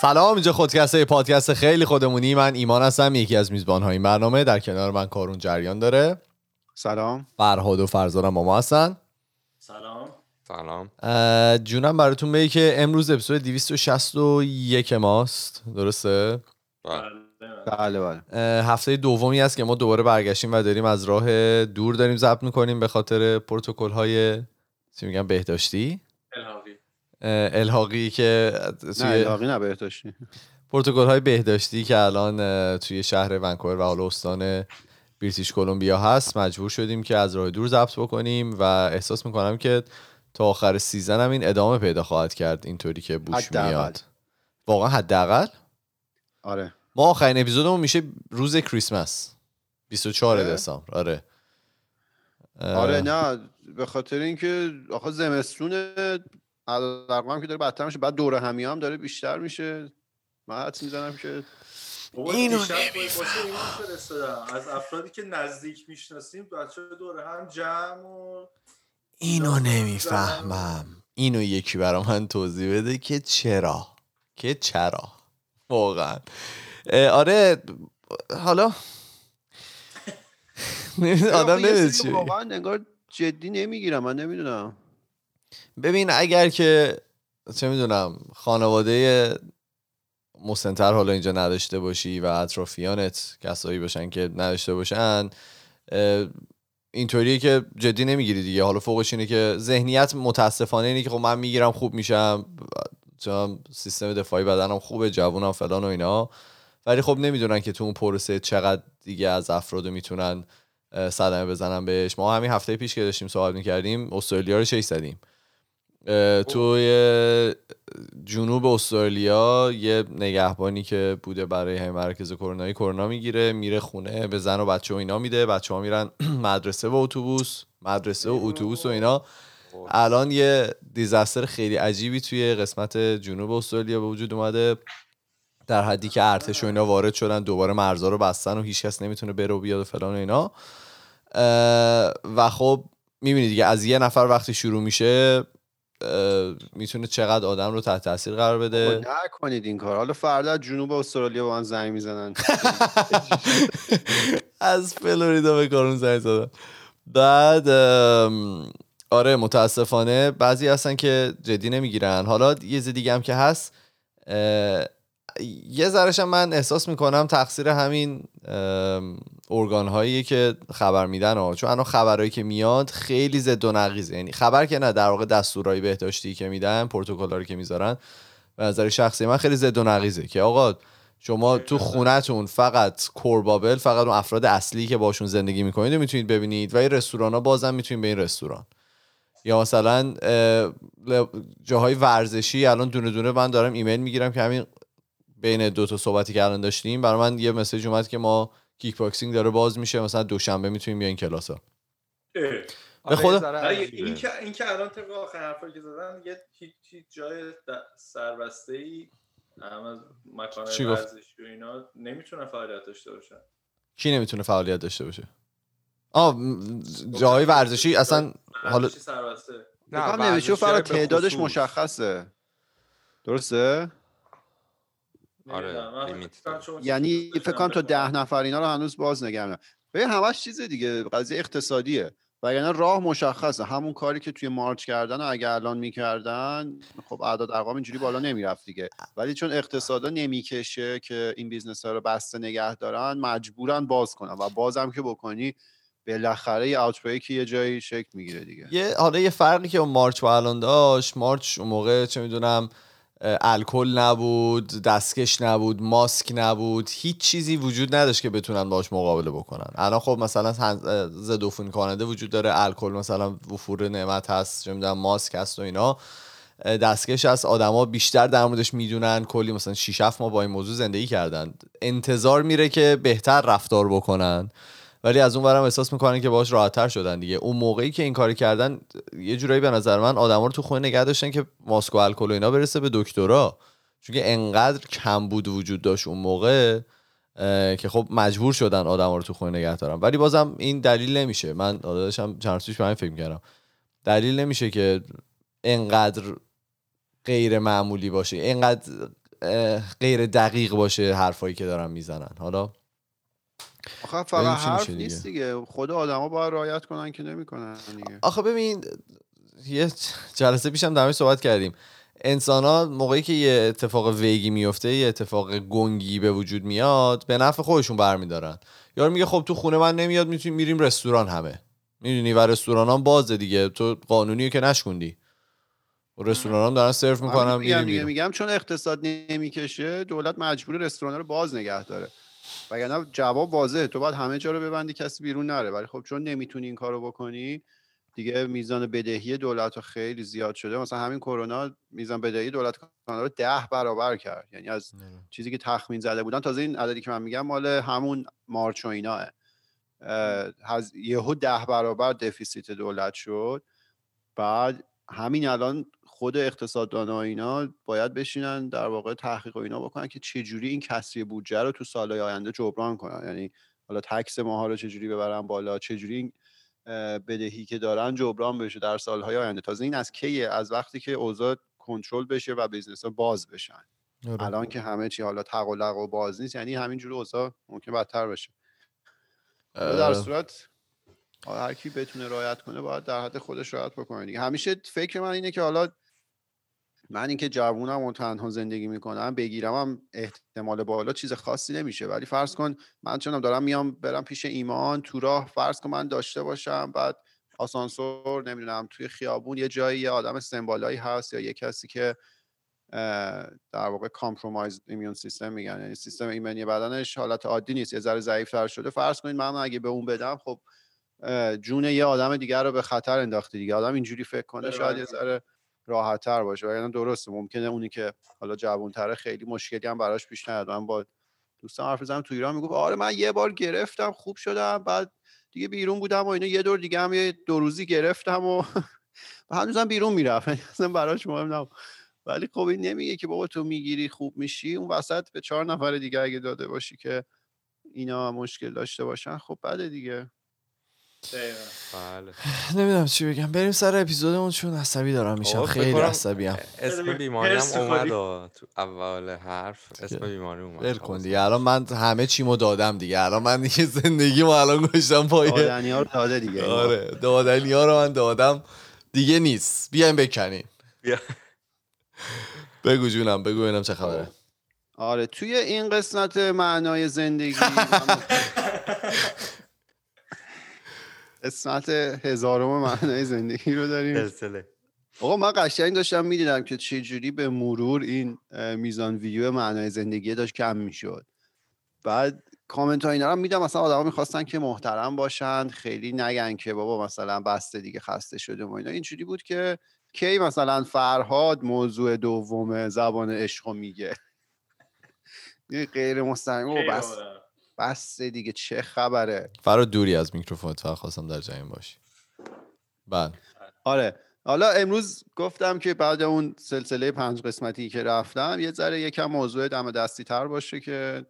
سلام اینجا خودکسته پادکست خیلی خودمونی. من ایمان هستم یکی از میزبان های این برنامه. در کنار من کارون جریان داره. سلام. فرهاد و فرزارم با ما هستن. سلام. سلام. جونم براتون بگی که امروز اپیزود 261 ماست. درسته؟ بله. بله. بله هفته دومی است که ما دوباره برگشتیم و داریم از راه دور داریم ضبط می‌کنیم به خاطر پروتکل های چی میگم بهداشتی. الحاقی که نه توی الهاقی نه بهداشتی. پروتکل های بهداشتی که الان توی شهر ونکوور و حالا استان بریتیش کلمبیا هست مجبور شدیم که از راه دور ضبط بکنیم و احساس می‌کنم که تا آخر season هم این ادامه پیدا خواهد کرد اینطوری که بوش حداقل. میاد. واقعا حداقل. آره. ما آخرین اپیزودمون میشه روز کریسمس 24 اه؟ دسامبر. آره. آره نه به خاطر اینکه آخه زمستون علاقم که داره بدتر میشه. بعد دوره همی هم داره بیشتر میشه. من حدس می‌زنم که اینو از افرادی که نزدیک می‌شناسیم بچه دوره هم جمع و اینو نمی‌فهمم. اینو یکی برا من توضیح بده که چرا؟ که چرا؟ واقعا. آره حالا آدم نمی‌دونه چی. واقعا انگار جدی نمی‌گیرم. من نمی‌دونم. ببین اگر که چه می‌دونم خانواده مسنتر حالا اینجا نداشته باشی و اطرافیانت کسایی باشن که نداشته باشن اینطوریه که جدی نمی‌گیری دیگه. حالا فوقش اینه که ذهنیت متاسفانه اینه که خب من می‌گیرم خوب میشم چون سیستم دفاعی بدنم خوبه جوونم فلان و اینا. ولی خب نمی‌دونن که تو اون پروسه چقدر دیگه از افراد می‌تونن صدمه بزنن بهش. ما همین هفته پیش که داشتیم صحبت می‌کردیم استرالیا رو چش زدیم توی جنوب استرالیا یه نگهبانی که بوده برای همین مرکز کرونایی کرونا می‌گیره میره خونه به زن و بچه و اینا میده. بچه ها میرن مدرسه و اتوبوس مدرسه و اتوبوس و اینا. الان یه دیزاستر خیلی عجیبی توی قسمت جنوب استرالیا به وجود اومده. در حدی که ارتش و اینا وارد شدن دوباره مرزا رو بستن و هیچکس نمی‌تونه بره و بیاد و فلان و اینا. و خب می‌بینی دیگه از یه نفر وقتی شروع میشه می‌تونه چقدر آدم رو تحت تاثیر قرار بده؟ بابا نکنید این کار حالا فردا جنوب استرالیا با من زنگ می‌زنن. از فلوریدا به کارون زنگ زدم بعد آره متاسفانه بعضی هستن که جدی نمی‌گیرن. حالا یه دیگه هم که هست یه ذرهش هم من احساس می‌کنم تقصیر همین ارگان هایی که خبر میدن ها. چون الان خبرهایی که میاد خیلی ضد و نقیزه. یعنی خبر که نه در واقع دستورهای بهداشتی که میدن پروتکلاری که می‌ذارن به نظر شخصی من خیلی ضد و نقیزه که آقا شما تو خونتون فقط کوربابل فقط اون افراد اصلی که باشون زندگی می‌کنید می‌تونید ببینید و این رستوران ها بازم می‌تونید به این رستوران. یا مثلا جاهای ورزشی الان دونه دونه من دارم ایمیل می‌گیرم که همین بین دو تا صحبتی که الان داشتیم برای من یه message اومد که ما kickboxing داره باز میشه مثلا دوشنبه می‌تونیم بیاین کلاس ها اه. به خدا- عجیبه. این که این که الان طبق آخر حرفایی که زدن یه هیچ جای سربسته ای هم از مکان؟ ورزشی و اینا نمی‌تونن فعالیت داشته باشن کی نمی‌تونه فعالیت داشته باشه آه م- جاهای ورزشی اصلا حالا سربسته نه نوشته به تعدادش. مشخصه درسته آره، limit یعنی فکر کنم تا ده. نفر اینا رو هنوز باز نگه. ببین همش چیز دیگه قضیه اقتصادیه. وگرنه راه مشخصه. همون کاری که توی مارچ کردن و اگه الان می‌کردن خب اعداد ارقام اینجوری بالا نمی‌رفت دیگه. ولی چون اقتصادا نمی‌کشه که این business ها رو بسته نگه دارن مجبورن باز کنن و بازم که بکنی بالاخره یه آوتبریک یه جایی شکل می‌گیره دیگه. یه حالا یه فرقی که اون مارچ با الان داشت مارچ اون موقع چه می‌دونم الکل نبود دستکش نبود ماسک نبود هیچ چیزی وجود نداشت که بتونن باش مقابله بکنن. الان خب مثلا ضد کننده وجود داره الکل مثلا وفور نعمت هست چه ماسک هست و اینا. دستکش هست آدما بیشتر در موردش می‌دونن کلی مثلا 6 7 ماه با این موضوع زندگی کردن. انتظار میره که بهتر رفتار بکنن. ولی از اون برم احساس می‌کنن که باهاش راحتتر شدن دیگه. اون موقعی که این کاری کردن یه جورایی به نظر من آدما رو تو خونه نگه داشتن که ماسک و الکل و اینا برسه به دکترا. چون که انقدر کم بود وجود داشت اون موقع که خب مجبور شدن آدما رو تو خونه نگه دارن. ولی بازم این دلیل نمیشه. من حالا داشتم چند روز به فکر کردم دلیل نمیشه که انقدر غیر معمولی باشه انقدر غیر دقیق باشه حرفایی که دارن می‌زنن. حالا آخه فقط حرف. نیست دیگه؟ خود آدما باید رعایت کنن که نمی‌کنن دیگه. آخه ببین یه جلسه پیشم در صحبت کردیم. انسان ها موقعی که یه اتفاق ویگی میفته یه اتفاق گنگی به وجود میاد به نفع خودشون برمیدارن. یارو میگه خب تو خونه من نمیاد می‌تونیم میریم رستوران همه. می‌دونی؟ و رستوران هم بازه دیگه. تو قانونی که نشکوندی. و رستوران هم دارن سرو می‌کنن میگم. میگم چون اقتصاد نمی‌کشه دولت مجبور رستوران رو باز نگه داره. وگرنه جواب واضحه. تو باید همه جا رو ببندی کسی بیرون نره. ولی خب چون نمی‌تونی این کارو بکنی دیگه میزان بدهی دولت رو خیلی زیاد شده. مثلا همین کرونا میزان بدهی دولت کانادا رو ده برابر کرد. یعنی از چیزی که تخمین زده بودن تازه این عددی که من میگم مال همون مارچ و ایناه اه، هز- یهو ده برابر دفیسیت دولت شد. بعد همین الان خود اقتصاددان اینا باید بشینن در واقع تحقیق و اینا بکنن که چجوری این کسری بودجه رو تو سالهای آینده جبران کنن. یعنی حالا tax ماها رو چجوری ببرن بالا چجوری این اه، بدهی که دارن جبران بشه در سالهای آینده. تازه این از کیه از وقتی که اوضاع کنترل بشه و business ها باز بشن. آره. الان که همه چی حالا تق و لق و باز نیست یعنی همینجور اوضاع ممکن بدتر بشه. در صورت هر کی بتونه رعایت کنه باید در حد خودش رعایت بکنه دیگه. همیشه فکر من اینه که حالا من اینکه جوونم و تنها زندگی می‌کنم بگیرم هم احتمال بالا چیز خاصی نمیشه. ولی فرض کن من جوونم دارم میام برم پیش ایمان تو راه فرض کن من داشته باشم بعد آسانسور نمی‌دونم توی خیابون یه جایی یه آدم سمبالایی هست یا یه کسی که در واقع compromised immune system میگن. یعنی سیستم ایمنی بدنش حالت عادی نیست یه ذره ضعیفتر شده. فرض کنید من اگه به اون بدم خب جون یه آدم دیگر رو به خطر انداخته دیگه. آدم اینجوری فکر کنه شاید. یه ذره راحت تر باشه. وگرنه درسته ممکنه اونی که حالا جوانتره خیلی مشکلی هم براش پیش نیاد. من با دوستم حرف زدم تو ایران می‌گفت آره من یه بار گرفتم خوب شدم بعد دیگه بیرون بودم و اینا یه دور دیگه هم یه دو روزی گرفتم و و هنوزم بیرون می‌رفت. یعنی اصلا براش مهم نبود. ولی خب این نمیگه که بابا تو می‌گیری خوب میشی. اون وسط به چهار نفر دیگه اگه داده باشی که اینا مشکل داشته باشن خب بده دیگه. بله. نمی‌دونم چی بگم. بریم سر اپیزودمون چون عصبی دارم میشم. فکر خیلی عصبی ام. اسم بیماری هم. اومد تو اول حرف اسم بیماری اومد. ول کن حواسم دیگه. الان من همه چیمو دادم دیگه. الان من دیگه زندگیمو الان گشتم پایه دادنی ها رو داده دیگه. آره. دادنی ها رو من دادم. دیگه نیست. بیایم بکنین بیا. بگو جونم. بگو ببینم چه خبره. خب. آره. توی این قسمت معنای زندگی قسمت هزارم معنای زندگی رو داریم. سلسله. آقا من قشنگ داشتم می‌دیدم که چه جوری به مرور این میزان ویو معنای زندگی داشت کم می‌شد. بعد کامنت ها اینا رو میدم مثلا آدما می‌خواستن که محترم باشن خیلی نگن که بابا مثلا بسته دیگه خسته شده و اینا. اینجوری بود که کی مثلا فرهاد موضوع دوم زبان عشق میگه؟ غیر مستقیم. کی بس؟ بس دیگه چه خبره؟ فرا دوری از میکروفون فقط خواستم در جریان باشی. بله. آره. حالا امروز گفتم که بعد اون سلسله پنج قسمتی که رفتم یه ذره یکم موضوع دم دستی تر باشه که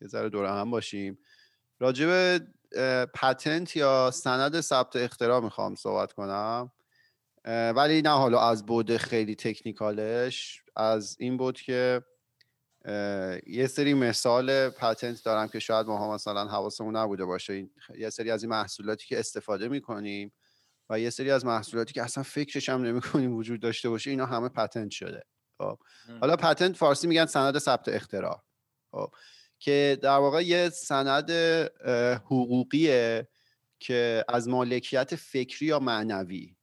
یه ذره دور هم باشیم. اه، پتنت یا سند ثبت اختراع می‌خوام صحبت کنم. ولی نه حالا از بود خیلی تکنیکالش از این بود که یه سری مثال پتنت دارم که شاید ما مثلا حواسمون نبوده باشه. یه سری از این محصولاتی که استفاده می‌کنیم و یه سری از محصولاتی که اصلا فکرش هم نمی‌کنیم وجود داشته باشه اینا همه پتنت شده. خب. حالا پتنت فارسی میگن سند ثبت اختراع. خب. که در واقع یه سند حقوقیه که از مالکیت فکری یا معنوی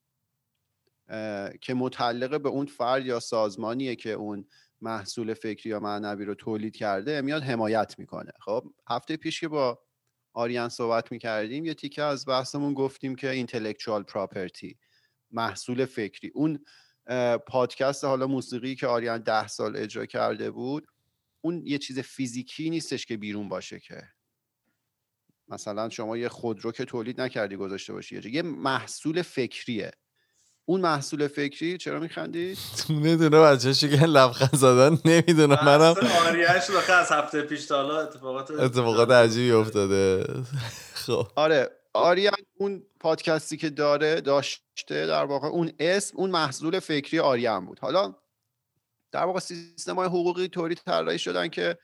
که متعلق به اون فرد یا سازمانیه که اون محصول فکری یا معنوی رو تولید کرده میاد حمایت می‌کنه. خب هفته پیش که با آریان صحبت می‌کردیم یه تیکه از بحثمون گفتیم که intellectual property محصول فکری. اون پادکست حالا موسیقی که آریان ده سال اجرا کرده بود اون یه چیز فیزیکی نیستش که بیرون باشه که. مثلا شما یه خودرو که تولید نکردی گذاشته باشی. یه محصول فکریه. اون محصول فکری چرا میخندی؟ دونه دونه بچه که لبخند زدن نمی‌دونم منم آریش رو از هفته پیش تا حالا اتفاقات اتفاقات عجیبی افتاده. خب. آره آریان اون پادکستی که داره داشته در واقع اون اسم اون محصول فکری آریان بود. حالا در واقع سیستم های حقوقی طوری طراحی شدن که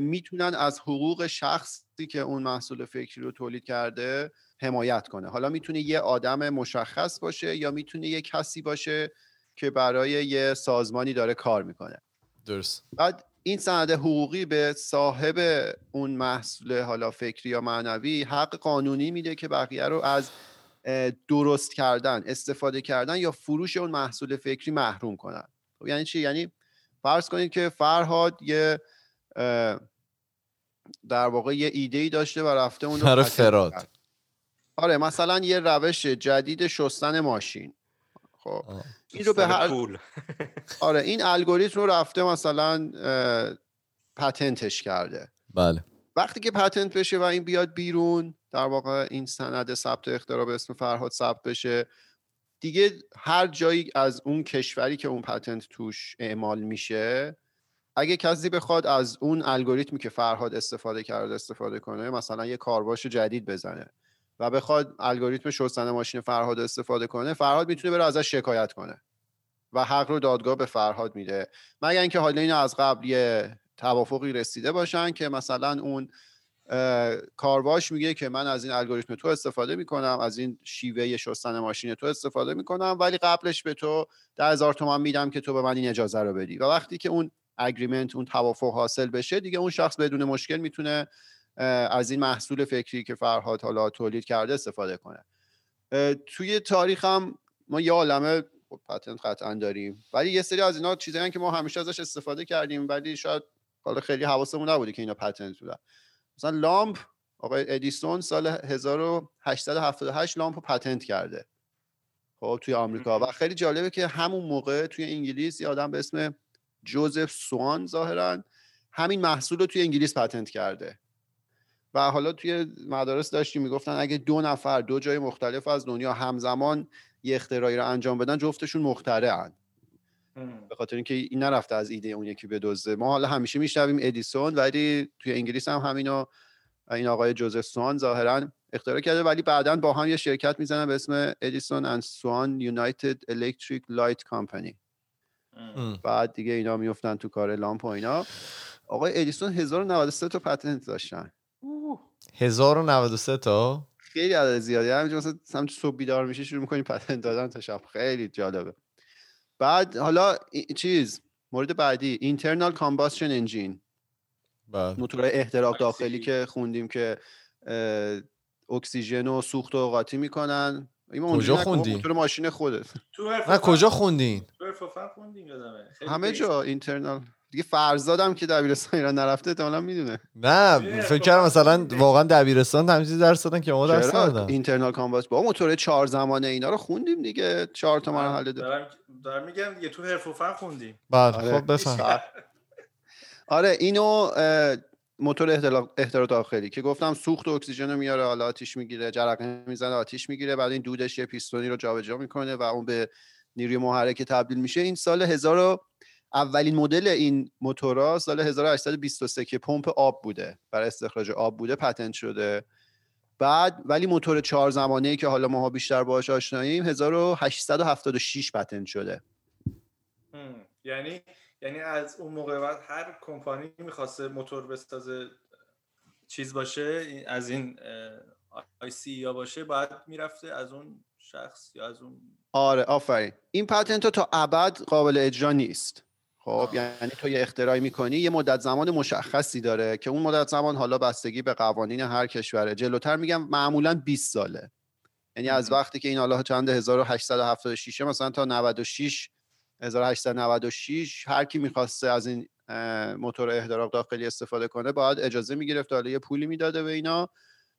می‌تونن از حقوق شخصی که اون محصول فکری رو تولید کرده حمایت کنه. حالا می‌تونه یه آدم مشخص باشه یا می‌تونه یه کسی باشه که برای یه سازمانی داره کار می‌کنه. درست. بعد این سند حقوقی به صاحب اون محصول حالا فکری یا معنوی حق قانونی میده که بقیه رو از درست کردن استفاده کردن یا فروش اون محصول فکری محروم کنن. خب یعنی چی؟ یعنی فرض کنید که فرهاد یه در واقع یه ایده ای داشته و رفته اون رو فراد. آره مثلا یه روش جدید شستن ماشین. خب این رو به هر پول. آره این الگوریتم رو رفته مثلا پتنتش کرده. بله. وقتی که پتنت بشه و این بیاد بیرون در واقع این سند ثبت اختراع به اسم فرهاد ثبت بشه دیگه هر جایی از اون کشوری که اون پتنت توش اعمال میشه اگه کسی بخواد از اون الگوریتمی که فرهاد استفاده کرده استفاده کنه مثلا یه کارواش جدید بزنه. و بخواد الگوریتم شستن ماشین فرهاد استفاده کنه فرهاد می‌تونه بره ازش شکایت کنه و حق رو دادگاه به فرهاد میده. مگر اینکه حالا اینو از قبل یه توافقی رسیده باشن که مثلا اون کارواش میگه که من از این الگوریتم تو استفاده می‌کنم از این شیوه شستن ماشین تو استفاده می‌کنم ولی قبلش به تو ده هزار تومن میدم که تو به من این اجازه رو بدی. و وقتی که اون اگریمنت اون توافق حاصل بشه دیگه اون شخص بدون مشکل می‌تونه از این محصول فکری که فرهاد حالا تولید کرده استفاده کنه. توی تاریخ هم ما یه عالمه خب پتنت قطعا داریم. ولی یه سری از اینا چیزایی که ما همیشه ازش استفاده کردیم ولی شاید حالا خیلی حواسمون نبوده که اینا پتنت بودن. مثلا لامپ آقای ادیسون سال 1878 لامپ رو پتنت کرده. خب توی آمریکا. و خیلی جالبه که همون موقع توی انگلیس یه آدم به اسم جوزف سوان ظاهرا همین محصول رو توی انگلیس patent کرده. و حالا توی مدارس داشتیم می‌گفتن اگه دو نفر دو جای مختلف از دنیا همزمان یه اختراعی رو انجام بدن جفتشون مخترعن. به خاطر اینکه این نرفته از ایده اون یکی بدزده. ما حالا همیشه میشنویم ادیسون ولی توی انگلیس هم همینو این آقای جوزف سوان ظاهرا اختراع کرده ولی بعدا با هم یه شرکت می‌زنن به اسم Edison and Swan United Electric Light Company بعد دیگه اینا میفتن تو کار لامپ و اینا. آقای ادیسون 1093 تا پتنت داشتن. 1093 تا. خیلی عدد زیادی. همینجا مثلا هم صبح بیدار میشه شروع می‌کنی پتنت دادن تا شب. خیلی جالبه. بعد حالا چیز مورد بعدی اینترنال کامباشن انجین موتور احتراق داخلی که خوندیم که اکسیژن و سوخت و قاطی می‌کنن. کجا خوندی؟ موتور ماشین خودت. نه کجا خوندین؟ همه جا اینترنال دیگه فرزادم که دبیرستان ایران نرفته احتمالاً می‌دونه. نه فکر کردم مثلا واقعا دبیرستان همین درس دادن که ما درس دادن اینترنال کامباس با موتور چهار زمانه اینا رو خوندیم دیگه. چهار تا مرحله دارم دارم میگم دیگه تو حرف و فن خوندیم. بله آره. خب بفهم. آره اینو موتور احتراق داخلی که گفتم سوخت و اکسیژن رو میاره حالا آتیش می‌گیره جرقه می‌زنه آتیش می‌گیره بعد این دودش یه پیستونی رو جابجا می‌کنه و اون به نیروی محرک تبدیل میشه. این سال 1000 اولین مدل این موتورا سال 1823 که پمپ آب بوده برای استخراج آب بوده پتنت شده. بعد ولی موتور چهار زمانه ای که حالا ماها بیشتر باهاش آشناییم 1876 پتنت شده. یعنی یعنی از اون موقع بعد هر کمپانی می‌خواسته موتور بسازه چیز باشه از این آی سی یا باشه باید می‌رفته از اون شخص یا از اون آره آفرین. این پتنت تا ابد قابل اجرا نیست. خب یعنی تو یه اختراعی می‌کنی یه مدت زمان مشخصی داره که اون مدت زمان حالا بستگی به قوانین هر کشوره. جلوتر میگم معمولا 20 ساله. یعنی از وقتی که این حالا چند 1876 مثلا تا 96 1896 هر کی می‌خواسته از این موتور احتراق داخلی استفاده کنه باید اجازه می‌گرفت. حالا یه پولی می‌داده به اینا.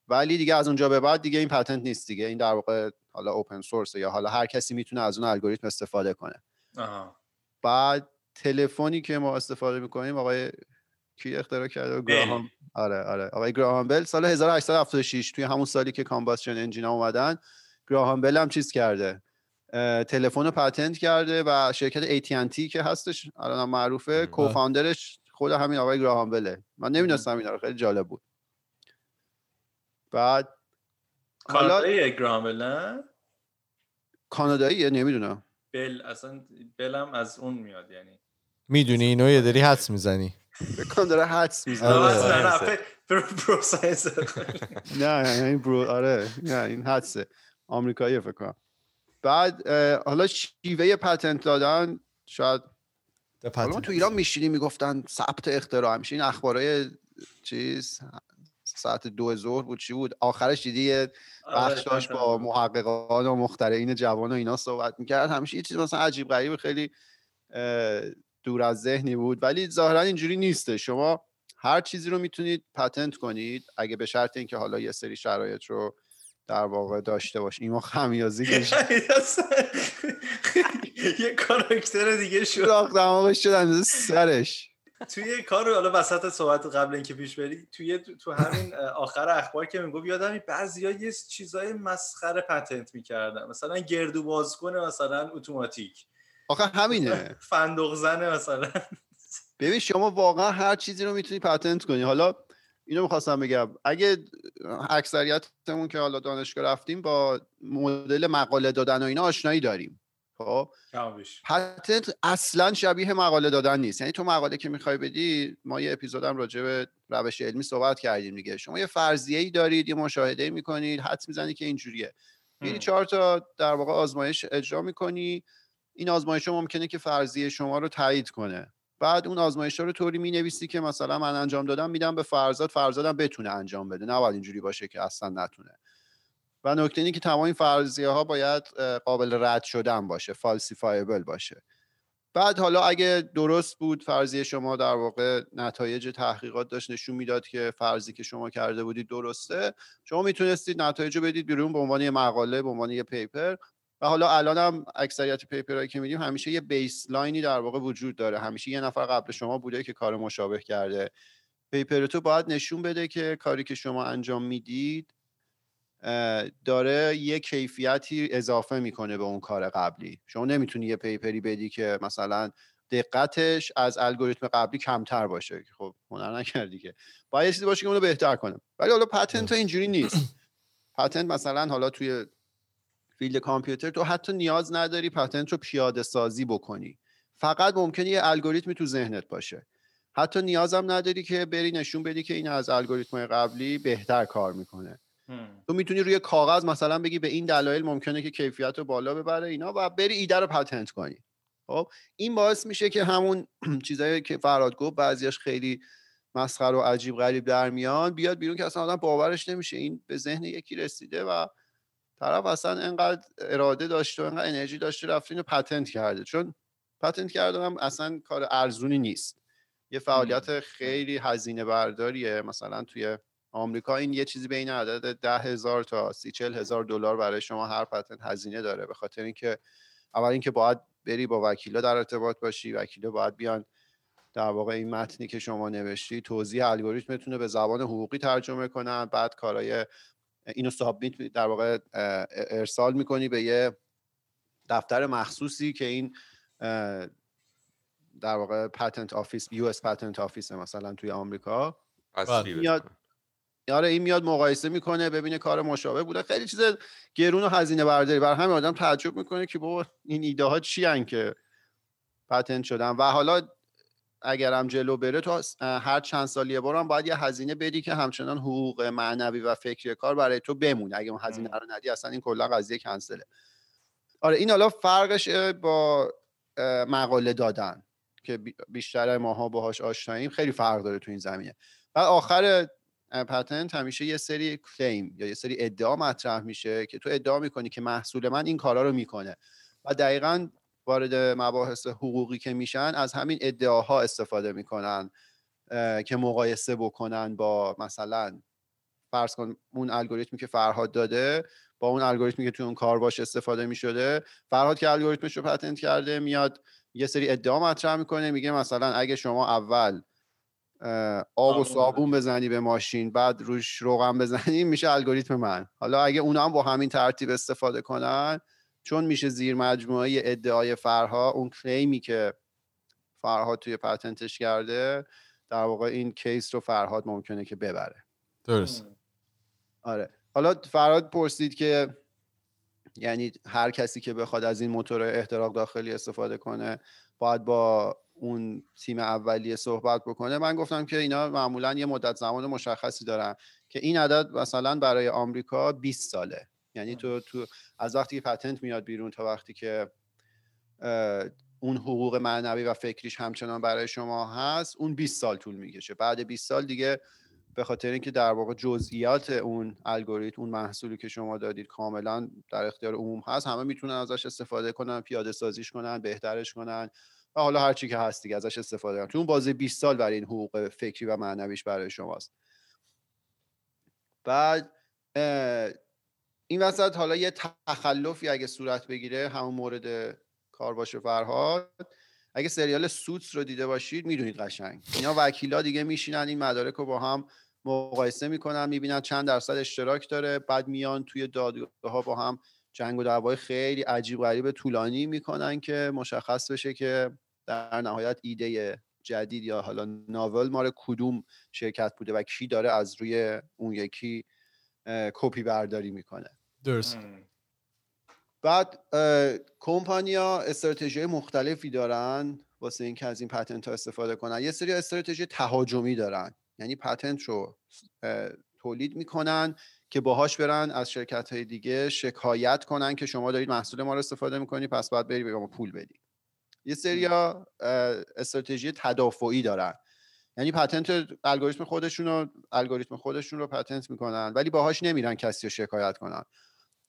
ولی دیگه از اونجا به بعد دیگه این پتنت نیست دیگه. این در واقع حالا اوپن سورس یا حالا هر کسی می‌تونه از اون الگوریتم استفاده کنه. آها. بعد تلفنی که ما استفاده می‌کنیم آقای کی اختراع کرده؟ گراهام. آره آره. آقای گراهام بل سال 1876 توی همون سالی که کامباشن انجین اومدن گراهام بل هم چیز کرده تلفن رو پتنت کرده و شرکت AT&T که هستش الان معروفه کوفاندرش خود همین آقای گراهام بله من نمی‌دونستم اینا رو خیلی جالب بود. بعد کانادایی گراهام بل نه؟ کانادایی؟ نمی‌دونم. بل اصلا بلم از اون میاد یعنی می‌دونی اینو یه داری حدس می‌زنی. بکنم داره حدس می‌زنه. آره. برو ساینس. نه این برو آره نه این حدسه. آمریکایی فکر کنم. بعد حالا شیوه پتنت دادن شاید حالا ما تو ایران میشینی می‌گفتن ثبت اختراع همیشه این اخبارای چیز ساعت دو ظهر بود چی بود؟ آخرش دیدی یه آره، بخش داشت با محققان و مخترعین جوان و اینا صحبت می‌کرد. همیشه یه چیز مثلا عجیب غریب خیلی دور از ذهنی بود. ولی ظاهرا اینجوری نیسته شما هر چیزی رو می‌تونید پتنت کنید. اگه به شرط اینکه حالا یه سری شرایط رو در واقع داشته باش ایما خمیازی یه کاراکتر دیگه شد. سوراخ دماغش شد سرش. توی کار رو حالا وسط صحبت قبل اینکه پیش بری توی تو همین آخر اخبار که می‌گفت یادم بعضیا یه چیزای مسخره پتنت می‌کردن. مثلا گردو بازکن مثلا اتوماتیک. آخه همینه. فندق زنه مثلا. ببین شما واقعا هر چیزی رو می‌تونی پتنت کنی. حالا اینو می‌خواستم بگم. اگه اکثریتمون که حالا دانشگاه رفتیم با مدل مقاله دادن و اینا آشنایی داریم. خب. پتنت اصلا شبیه مقاله دادن نیست. یعنی تو مقاله که می‌خوای بدی ما یه اپیزودم راجع به روش علمی صحبت کردیم دیگه. شما یه فرضیه ای دارید یه مشاهده می‌کنید حدس می‌زنی که اینجوریه. میری. چهار تا در واقع آزمایش اجرا می‌کنی. این آزمایش ممکنه که فرضیه شما رو تایید کنه. بعد اون آزمایش رو طوری می‌نویسی که مثلا من انجام دادم میدم به فرزاد فرزادم بتونه انجام بده. نه باید اینجوری باشه که اصلا نتونه. و نکته اینه که تمام این فرضیه ها باید قابل رد شدن باشه falsifiable باشه. بعد حالا اگه درست بود فرضیه شما در واقع نتایج تحقیقات داشت نشون می‌داد که فرضی که شما کرده بودید درسته شما می‌تونستید نتایج رو بدید بیرون به عنوان یه مقاله به عنوان یه paper و حالا الان هم اکثریت paper هایی که میدیم همیشه یه baseline ی در واقع وجود داره. همیشه یه نفر قبل شما بوده که کار مشابه کرده. paper تو باید نشون بده که کاری که شما انجام می‌دید داره یه کیفیتی اضافه می‌کنه به اون کار قبلی. شما نمی‌تونی یه paper ی بدی که مثلا دقتش از الگوریتم قبلی کمتر باشه. که خب هنر نکردی که. باید یه چیزی باشه که اونو بهتر کنه. ولی حالا patent اینجوری نیست. patent مثلا حالا توی field کامپیوتر تو حتی نیاز نداری patent رو پیاده سازی بکنی. فقط ممکنه یه الگوریتمی تو ذهنت باشه. حتی نیازم نداری که بری نشون بدی که این از الگوریتم قبلی بهتر کار می‌کنه. هم. تو می‌تونی روی کاغذ مثلا بگی به این دلایل ممکنه که کیفیت رو بالا ببره اینا و بری ایده رو پتنت کنی. خب این باعث میشه که همون چیزایی که فراد گفت بعضیاش خیلی مسخره و عجیب غریب در میان بیاد بیرون که اصلا آدم باورش نمیشه. این به ذهن یکی رسیده و طرف اصلا انقدر اراده داشته و انقدر انرژی داشته رفته اینو پتنت کرده. چون پتنت کردن هم اصلا کار ارزونی نیست. یه فعالیت خیلی هزینه برداریه مثلا توی آمریکا این یه چیزی بین عدد ده هزار تا سی چل هزار دلار برای شما هر پتنت هزینه داره. به خاطر اینکه اول اینکه باید بری با وکیلا در ارتباط باشی. وکیلا باید بیان در واقع این متنی که شما نوشتی توضیح الگوریتمتون رو به زبان حقوقی ترجمه کنن. بعد کارهای اینو سابمیت در واقع ارسال می‌کنی به یه دفتر مخصوصی که این در واقع patent office US patent office مثلا توی آمریکا. اصلی میاد. آره این میاد مقایسه می‌کنه ببینه کار مشابه بوده. خیلی چیز گرون و هزینه برداری. برا همین آدم تعجب می‌کنه که بابا این ایده ها چی که patent شدن؟ و حالا اگرم جلو بره تو هر چند سال یه بار هم باید یه هزینه بدی که همچنان حقوق معنوی و فکری کار برای تو بمونه. اگه اون هزینه رو ندی اصلا این کلا قضیه کنسله. آره این حالا فرقش با مقاله دادن که بی- بیشتر ماها باهاش آشناییم خیلی فرق داره تو این زمینه. و آخر پتنت همیشه یه سری کلیم یا یه سری ادعا مطرح میشه که تو ادعا می‌کنی که محصول من این کارا رو می‌کنه. و دقیقا وارد مباحث حقوقی که میشن از همین ادعاها استفاده می‌کنن که مقایسه بکنن با مثلا فرض کن اون الگوریتمی که فرهاد داده با اون الگوریتمی که تو اون کار باش استفاده می‌شده فرهاد که الگوریتمش رو پتنت کرده میاد یه سری ادعا مطرح می‌کنه میگه مثلا اگه شما اول آب و صابون صابون بزنی به ماشین بعد روش روغن بزنی میشه الگوریتم من. حالا اگه اونا هم با همین ترتیب استفاده کنن چون میشه زیر مجموعه ادعای فرها اون کلیمی که فرهاد توی پتنتش کرده در واقع این کیس رو فرهاد ممکنه که ببره. درست. آره. حالا فراد پرسید که یعنی هر کسی که بخواد از این موتور احتراق داخلی استفاده کنه باید با اون تیم اولیه صحبت بکنه. من گفتم که اینا معمولا یه مدت زمان مشخصی دارن که این عدد مثلا برای آمریکا 20 ساله. یعنی تو تو از وقتی که پتنت میاد بیرون تا وقتی که اون حقوق معنوی و فکریش همچنان برای شما هست اون 20 سال طول می‌کشه. بعد 20 سال دیگه به خاطر اینکه در واقع جزئیات اون الگوریتم اون محصولی که شما دادید کاملا در اختیار عموم هست همه می‌تونن ازش استفاده کنن پیاده سازیش کنن بهترش کنن و حالا هر چی که هست دیگه ازش استفاده کنن. تو اون بازه 20 سال برای این حقوق فکری و معنویش برای شماست. بعد این وسط حالا یه تخلفی اگه صورت بگیره همون مورد کار باشه فرهاد. اگه سریال سوتس رو دیده باشید می‌دونید قشنگ. اینا وکیلا دیگه میشینن این مدارک رو با هم مقایسه می‌کنن می‌بینن چند درصد اشتراک داره. بعد میان توی دادگاه ها با هم جنگ و دعوای خیلی عجیب غریب طولانی می‌کنن که مشخص بشه که در نهایت ایده جدید یا حالا ناول مال کدوم شرکت بوده و کی داره از روی اون یکی کپی برداری می‌کنه. درست. بعد کمپانیا استراتژی مختلفی دارن واسه اینکه از این پتنت ها استفاده کنن. یه سری استراتژی تهاجمی دارن. یعنی پتنت رو تولید می‌کنن که باهاش برن از شرکت های دیگه شکایت کنن که شما دارید محصول ما رو استفاده می‌کنی پس باید بری به ما پول بدی. یه سری استراتژی تدافعی دارن. یعنی پتنت الگوریتم خودشون رو الگوریتم خودشون رو پتنت می‌کنن ولی باهاش نمیرن کسی رو شکایت کنن.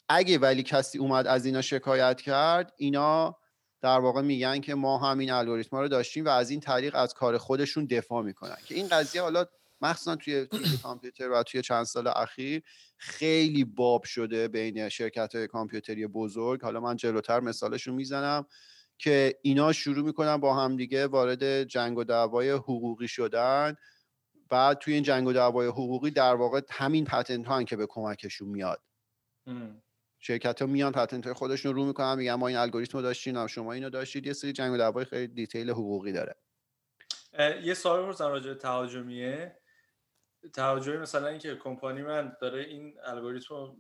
اگه ولی کسی اومد از اینا شکایت کرد اینا در واقع میگن که ما همین الگوریتم رو داشتیم و از این طریق از کار خودشون دفاع می‌کنن. که این قضیه حالا مخصوصا توی کامپیوتر و توی چند سال اخیر خیلی باب شده بین شرکت های کامپیوتری بزرگ. حالا من جلوتر مثالشون می‌زنم که اینا شروع می‌کنن با همدیگه وارد جنگ و دعوای حقوقی شدن. بعد توی این جنگ و دعوای حقوقی در واقع همین پتنت ها که به کمکشون میاد. شرکت ها میان پتنت های خودشون رو می‌کنن میگن ما این الگوریتم رو داشتیم شما اینو داشتید یه سری جنگ و دعوای خیلی دیتیل حقوقی داره. یه سوال بپرسم راجع به تهاجمیه. تهاجمی مثلا اینکه کمپانی من داره این الگوریتم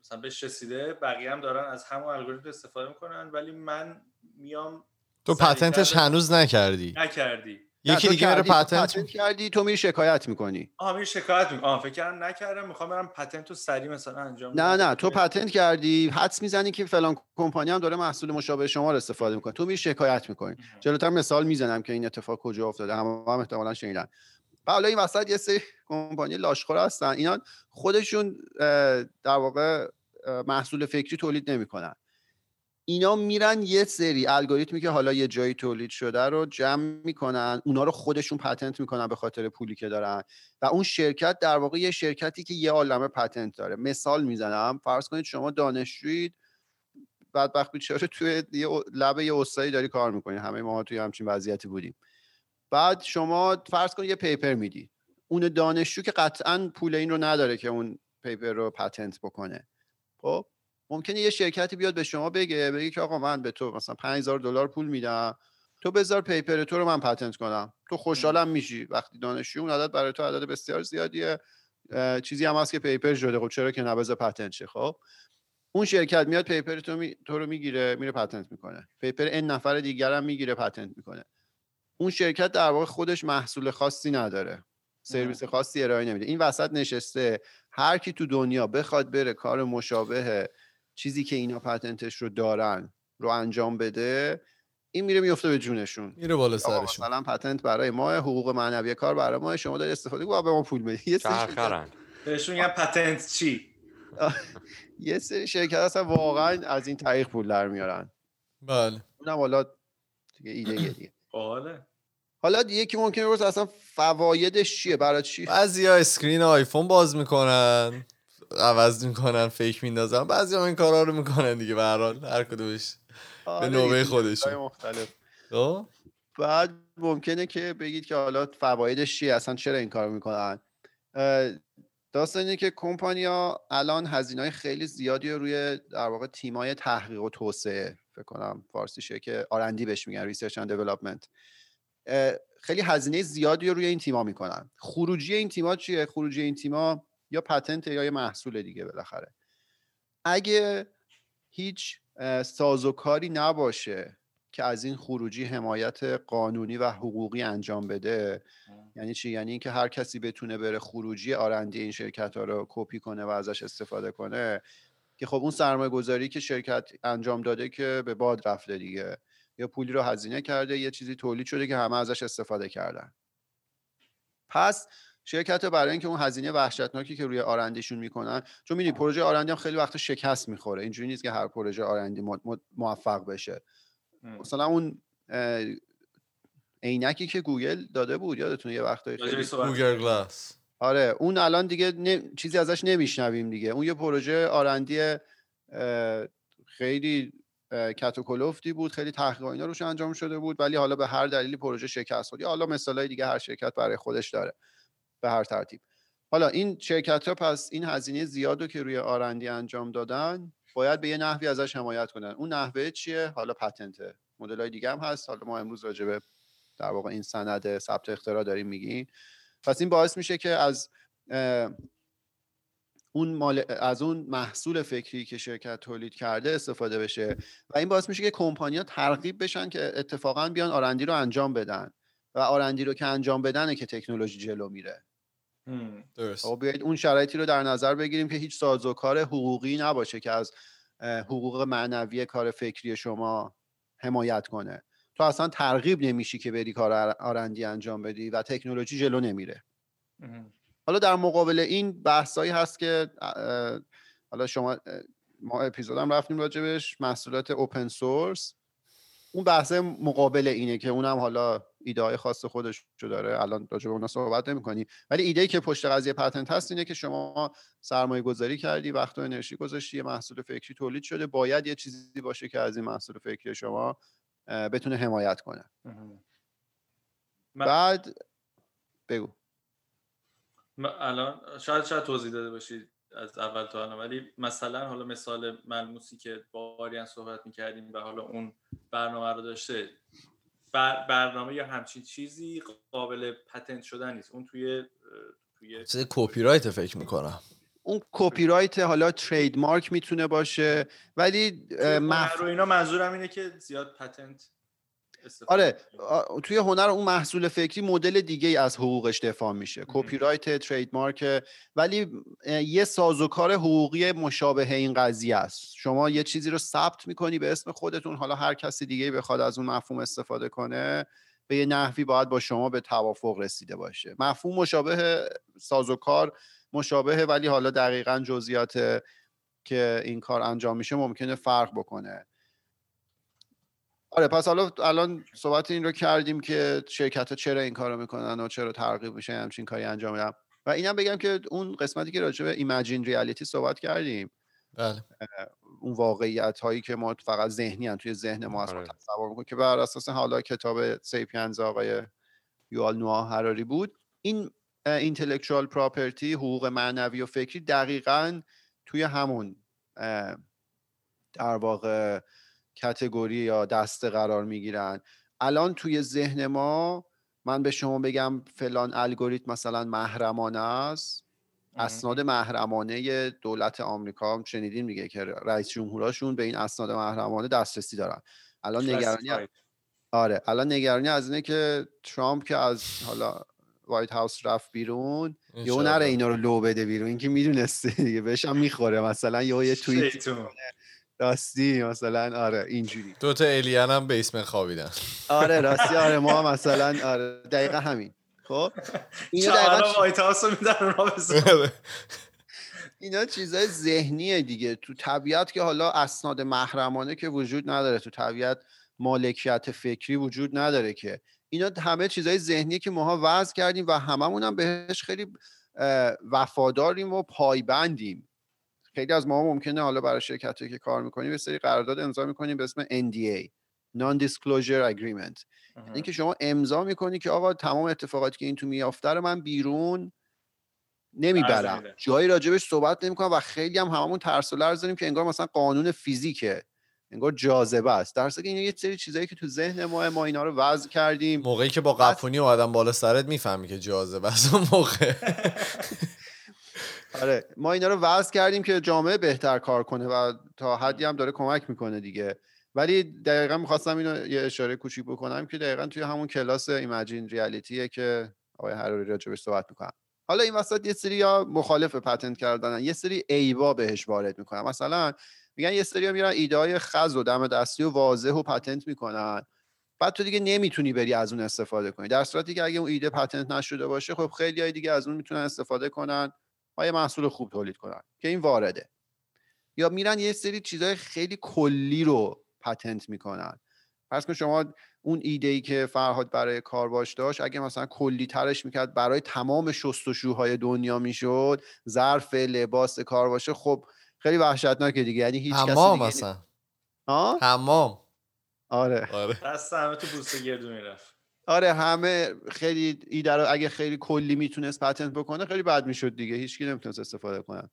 مثلا بهش رسیده بقیه هم دارن از همون الگوریتم استفاده می‌کنن ولی من میام تو پتنتش هنوز نکردی. نکردی. یکی دیگه میره پتنت؟ کردی تو میری شکایت می‌کنی. آها میری شکایت می‌کنی. آها فکر کردم نکردم می‌خوام برم پتنت رو سریع مثلا انجام نه نه تو پتنت کردی حدس می‌زنی که فلان کمپانی هم داره محصول مشابه شما رو استفاده می‌کنه. تو میری شکایت می‌کنی. جلوتر مثال می‌زنم که این اتفاق کجا افتاده. هم هم احتمالاً شنیدن. حالا این وسط یه سری کمپانی لاشخور هستن. اینا خودشون در واقع محصول فکری تولید نمی‌کنن. اینا میرن یه سری الگوریتمی که حالا یه جایی تولید شده رو جمع می‌کنن اونا رو خودشون پتنت می‌کنن به خاطر پولی که دارن و اون شرکت در واقع یه شرکتی که یه عالمه پتنت داره. مثال می‌زنم فرض کنید شما دانشجویید بعد وقت بیچاره توی یه لب یه استادی داری کار می‌کنی؟ همه ما توی همچین وضعیتی بودیم. بعد شما فرض کنید یه paper میدی. اون دانشجو که قطعا پول این رو نداره که اون paper رو patent بکنه. خب؟ ممکنه یه شرکتی بیاد به شما بگه بگه که آقا من به تو مثلا 5000 دلار پول میدم تو بذار paper تو رو من patent کنم. تو خوشحالم میشی. وقتی دانشجو اون عدد برای تو عدد بسیار زیادیه. چیزی هم هست که paper شده. خب چرا که نه بذار patent شه؟ خب اون شرکت میاد paper تو, می... تو رو می‌گیره میره patent می‌کنه. paper اون نفر دیگر هم می‌گیره patent می‌کنه. اون شرکت در واقع خودش محصول خاصی نداره. سرویس خاصی ارائه نمیده. این وسط نشسته. هر کی تو دنیا بخواد بره کار مشابه چیزی که اینا پتنتش رو دارن رو انجام بده این میره میفته به جونشون. میره بالا سرشون. مثلا پتنت برای ما حقوق معنوی کار برای ما شما داری استفاده کنید به ما پول بدید یه سری بهشون میگن پتنت چی؟ یه سری شرکت هستن واقعا از این طریق پول در میارن. بله. اونم حالا دیگه ایده دیگه. بله حالا یکی ممکنه بپرسه اصلا فوایدش چیه؟ برای چی؟ بعضیا screen آیفون باز می‌کنن. عوض می‌کنن fake میندازن. بعضی هم این کارا رو می‌کنن دیگه به هر حال هر کدومش. به آره نوبه خودش مختلف. خب؟ بعد ممکنه که بگید که حالا فوایدش چیه؟ اصلا چرا این کارو می‌کنن؟ داستان اینه که کمپانیا الان هزینه خیلی زیادی روی در واقع تیمای تحقیق و توسعه فکر کنم فارسیشه که R&D بهش میگن research and development خیلی هزینه زیادی رو روی این تیما می‌کنن. خروجی این تیما چیه؟ خروجی این تیما یا پتنت یا یه محصول دیگه بالاخره. اگه هیچ سازوکاری نباشه که از این خروجی حمایت قانونی و حقوقی انجام بده یعنی چی؟ یعنی اینکه هر کسی بتونه بره خروجی آرندی این شرکت ها رو کپی کنه و ازش استفاده کنه که خب اون سرمایه گذاری که شرکت انجام داده که به باد رفته دیگه. یا پولی رو هزینه کرده یه چیزی تولید شده که همه ازش استفاده کردن. پس شرکت برای اینکه اون هزینه وحشتناکی که روی R&D شون می‌کنن چون می‌دونی پروژه R&D هم خیلی وقت شکست می‌خوره. اینجوری نیست که هر پروژه R&D موفق بشه. مثلا اون عینکی که گوگل داده بود یادتون یه وقتایی Google Glass. آره اون الان دیگه چیزی ازش نمیشنویم دیگه. اون یه پروژه R&D خیلی کت و کلفتی بود خیلی تحقیق اینا روش انجام شده بود ولی حالا به هر دلیلی پروژه شکست خورد. یا حالا مثالای دیگه هر شرکت برای خودش داره. به هر ترتیب. حالا این شرکت ها پس این هزینه زیاد رو که روی آرندی انجام دادن باید به یه نحوی ازش حمایت کنن. اون نحوه چیه؟ حالا پتنته. مدل های دیگه هم هست. حالا ما امروز راجع به در واقع این سند ثبت اختراع داریم میگیم. پس این باعث میشه که از اون مال از اون محصول فکری که شرکت تولید کرده استفاده بشه. و این باعث میشه که کمپانیا ترغیب بشن که اتفاقا بیان آرندی رو انجام بدن. و آرندی رو که انجام بدنه که تکنولوژی جلو میره. درست. خب بیایید اون شرایطی رو در نظر بگیریم که هیچ سازوکار حقوقی نباشه که از حقوق معنوی کار فکری شما حمایت کنه. تو اصلا ترغیب نمیشی که بری کار آرندی انجام بدی و تکنولوژی جلو نمیره. حالا در مقابل این بحثایی هست که حالا شما ما اپیزودم رفتیم راجبش محصولات اوپن سورس اون بحث مقابل اینه که اونم حالا ایده های خاص خودش رو داره. الان راجع به اونا صحبت نمی کنی ولی ایده ای که پشت قضیه پتنت هست اینه که شما سرمایه گذاری کردی وقت و انرژی گذاشتی یه محصول فکری تولید شده. باید یه چیزی باشه که از این محصول فکری شما بتونه حمایت کنه. بعد بگو. الان شاید شاید توضیح داده باشید از اول تا الان. ولی مثلا حالا مثال ملموسی که با آریان صحبت می‌کردیم و حالا اون برنامه رو داشته بر برنامه یا همچین چیزی قابل patent شدن نیست. اون توی توی کپی رایت فکر می‌کنم. اون کپی رایت حالا trademark می‌تونه باشه ولی مح... اینا منظورم اینه که زیاد پتنت آره توی هنر اون محصول فکری مدل دیگه ای از حقوقش دفاع میشه. کپی رایت ترید مارک ولی یه سازوکار حقوقی مشابه این قضیه است. شما یه چیزی رو ثبت می‌کنی به اسم خودتون حالا هر کسی دیگه بخواد از اون مفهوم استفاده کنه به یه نحوی باید با شما به توافق رسیده باشه. مفهوم مشابه سازوکار مشابه ولی حالا دقیقا جزئیات که این کار انجام میشه ممکنه فرق بکنه. آره پس حالا الان صحبت این رو کردیم که شرکت ها چرا این کارو می‌کنن و چرا ترغیب میشه همچین کاری انجام میدن و اینم بگم که اون قسمتی که راجع به ایمجین ریالیتی صحبت کردیم بله. اون واقعیت هایی که ما فقط ذهنی هم توی ذهن ما آره. تصور می‌کنیم که بر اساس حالا کتاب سیپینز آقای یوال نوآ هراری بود این اینتלקچوال پراپرتی حقوق معنوی و فکری دقیقا توی همون در واقع کتگوری یا دسته قرار می‌گیرن. الان توی ذهن ما من به شما بگم فلان الگوریتم مثلا محرمانه است. اسناد محرمانه دولت آمریکا شنیدین میگه که رئیس جمهوراشون به این اسناد محرمانه دسترسی دارن. الان نگرانی آره الان نگرانی از اینه که ترامپ که از حالا وایت هاوس رفت بیرون یهو نره اینا رو لو بده بیرون. اینکه می‌دونسته دیگه بهش هم می‌خوره. مثلا یهو یه توییت راستی مثلا آره اینجوری. دو تا الین هم بیسمن خوابیدن. آره راستی آره ما مثلا آره دقیقا همین. خب؟ اینا دقیقا وایت هاوس آره. اینا چیزای ذهنیه دیگه. تو طبیعت که حالا اسناد محرمانه که وجود نداره. تو طبیعت مالکیت فکری وجود نداره که. اینا همه چیزای ذهنیه که ماها وضع کردیم و هممون هم بهش خیلی وفاداریم و پایبندیم. خیلی از ما ممکنه حالا برای شرکت که کار می‌کنیم به سری قرارداد امضا می‌کنیم به اسم NDA Non Disclosure Agreement. یعنی که شما امضا می‌کنی که آقا تمام اتفاقاتی که این تو میافته رو من بیرون نمی‌برم. جایی راجبش صحبت نمی‌کنم و خیلی هم هممون ترس و لرز داریم که انگار مثلا قانون فیزیکه. انگار جاذبه است. در که این یه سری چیزایی که تو ذهن ما ما اینا رو وضع کردیم. موقعی که با قفونی و آدم بالا سرت می‌فهمی که جاذبه است اون موقع. آره. ما اینا رو وضع کردیم که جامعه بهتر کار کنه و تا حدی هم داره کمک می‌کنه دیگه. ولی دقیقا می‌خواستم اینو یه اشاره کوچیک بکنم که دقیقا توی همون کلاس ایمجین ریالیتیه که آقای حراری راجبش صحبت می‌کنم. حالا این وسط یه سری ها مخالف پتنت کردن یه سری ایوا بهش وارد می‌کنن. مثلا میگن یه سری ها میرن ایده های خز و دم دستی و واضح و پتنت می‌کنن. بعد تو دیگه نمی‌تونی بری از اون استفاده کنی. در صورتی که اگه اون ایده پتنت نشده باشه خب خیلی های دیگه از اون می‌تونن استفاده کنن. و یه محصول خوب تولید کنن که این وارده. یا میرن یه سری چیزهای خیلی کلی رو پتنت می‌کنن. پس کن شما اون ایده ای که فرهاد برای کارباش داشت اگه مثلا کلی ترش می‌کرد برای تمام شستشوهای دنیا می‌شد ظرف لباس کارباشه خب خیلی وحشتناکه دیگه. یعنی هیچ کسی مثلا ها حمام. آره. آره دست همه تو بوسه گردو می‌رفت آره همه خیلی ایده رو اگه خیلی کلی می‌تونست پتنت بکنه خیلی بد می‌شد دیگه. هیچکی نمی‌تونست استفاده کنه.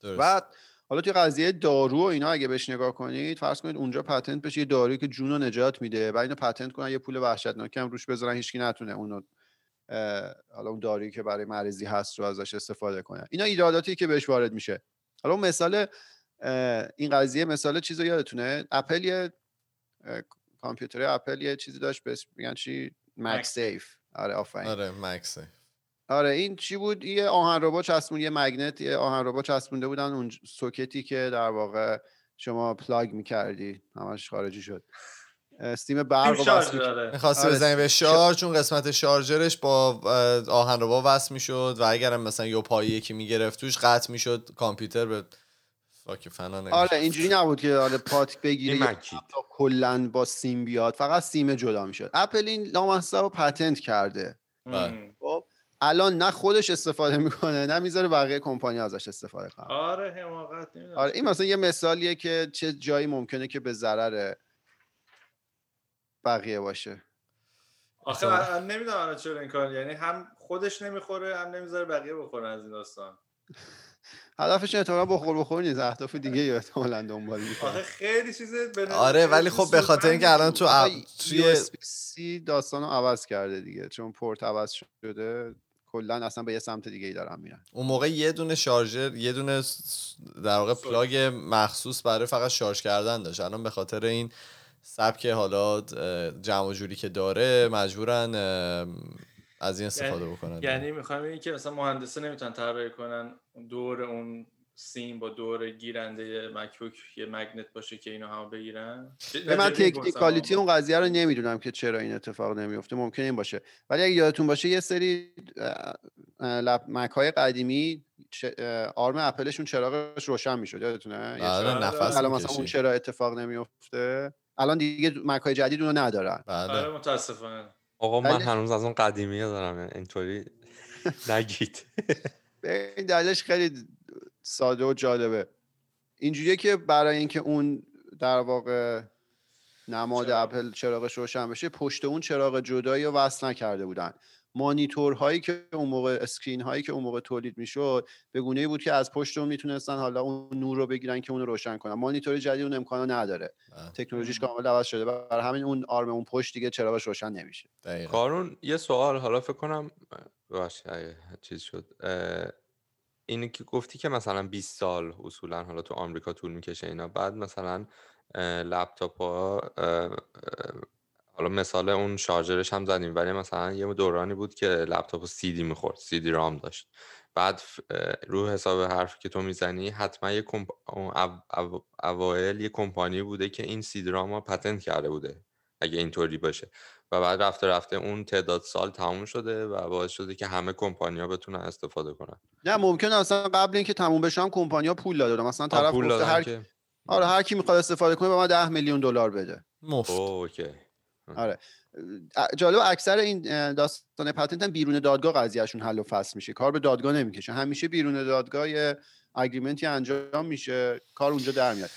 درست. بعد حالا توی قضیه دارو و اینا اگه بهش نگاه کنید فرض کنید اونجا پتنت بشه یه دارویی که جون رو نجات میده و اینو پتنت کنن یه پول وحشتناکی هم روش بذارن هیچکی نتونه اونو حالا اون دارویی که برای مریضی هست رو ازش استفاده کنن اینا ایراداتی که بهش وارد میشه. حالا مثال این قضیه مثال چیز رو یادتونه؟ اپل یه کامپیوتر اپل یه چیزی داشت اسم میگن چی؟ MagSafe آره آفرین. آره MagSafe آره این چی بود؟ یه آهن ربا چسبون یه magnet یه آهن ربا چسبونده بودن اون سوکتی که در واقع شما plug می‌کردی همش خارجی شد. استیم برق می‌خواستی آره، بزنی به شارژ؟ چون قسمت شارژرش با آهن رو وصل می‌شد و اگرم مثلا یه پایی یکی می‌گرفت توش قطع می‌شد کامپیوتر به فاک فنا. آره اینجوری نبود که آره پات بگیره کلا با سیم بیاد فقط سیم جدا می‌شد. اپل این لامصب رو پتنت کرده. بله. خب الان نه خودش استفاده می‌کنه نه می‌ذاره بقیه کمپانی ازش استفاده کنن. آره حماقت نمی‌دونم. آره این مثلا یه مثالیه که چه جایی ممکنه که به ضرر بقیه باشه. آخه نمی‌دونم الان چرا این کار یعنی هم خودش نمی‌خوره هم نمی‌ذاره بقیه بخورن از این داستان. هدفش اتفاقا بخور بخور نیست. اهداف دیگه ای احتمالاً دنبال می‌کنه. خیلی چیز به آره ولی خب به خاطر اینکه الان تو اپ- توی سی داستان رو عوض کرده دیگه. چون پورت عوض شده. کلا اصلا به یه سمت دیگه ای دارن میرن. اون موقع یه دونه شارژر یه دونه در واقع. پلاگ مخصوص برای فقط شارژ کردن داشت. الان به خاطر این سبک حالا جمع و جوری که داره مجبورن از این استفاده بکنن یعنی می‌خوام بگم که مثلا مهندسه نمی‌تونن طراحی کنن دور اون سیم با دور گیرنده مکبوک یه مگنت باشه که اینو هم بگیرن؟ به من. تکنیکالیتی اون قضیه رو نمی‌دونم که چرا این اتفاق نمیفته ممکنه این باشه. ولی اگه یادتون باشه یه سری لپ مک های قدیمی آرم اپلشون چراغش روشن می‌شد یادتونه؟ بله. نفس الان مثلا اون چرا اتفاق نمیفته الان دیگه مک های جدید اونو ندارن. آره بله متاسفانه. آقا من هنوز از اون قدیمی دارم یعنی اینطوری نگید. این دلیلش خیلی ساده و جالبه. اینجوریه که برای اینکه اون در واقع نماد. اپل چراغش روشن بشه پشت اون چراغ جدایی رو وصل نکرده بودن. مانیتورهایی که اون موقع screen هایی که اون موقع تولید می‌شد به گونه ای بود که از پشت اون می‌تونستن حالا اون نور رو بگیرن که اون رو روشن کنن. مانیتور جدید اون امکانو نداره. بله. تکنولوژیش. کامل عوض شده. برای همین اون آرم اون پشت دیگه چراغش روشن نمیشه. کارون یه سوال. حالا فکر کنم باشه چیز شد. اینی که گفتی که مثلا 20 سال اصولا حالا تو آمریکا طول می‌کشه اینا. بعد مثلا لپتاپ ها حالا مثال اون شارژرش هم زدیم ولی مثلا یه دورانی بود که لپتاپ سی دی می‌خورد سی دی رام داشت. بعد رو حساب حرفی که تو می‌زنی حتما یه کمپ... او... او... اوایل یه کمپانی بوده که این سی دی رام ها پتنت کرده بوده اگه اینطوری باشه. و بعد رفته رفته اون تعداد سال تموم شده و باعث شده که همه کمپانیا بتونن استفاده کنن. نه ممکنه اصلا قبل اینکه تموم بشه هم کمپانیا پول داده بودن. مثلا طرف پول هر که. آره هر کی می‌خواد استفاده کنه به من 10 میلیون دلار بده. مفت. Okay. آره. جالب اکثر این داستان patent هم بیرون دادگاه قضیهشون حل و فصل میشه. کار به دادگاه نمی‌کشه. همیشه بیرون دادگاه یه agreement ی انجام میشه. کار اونجا در میاد.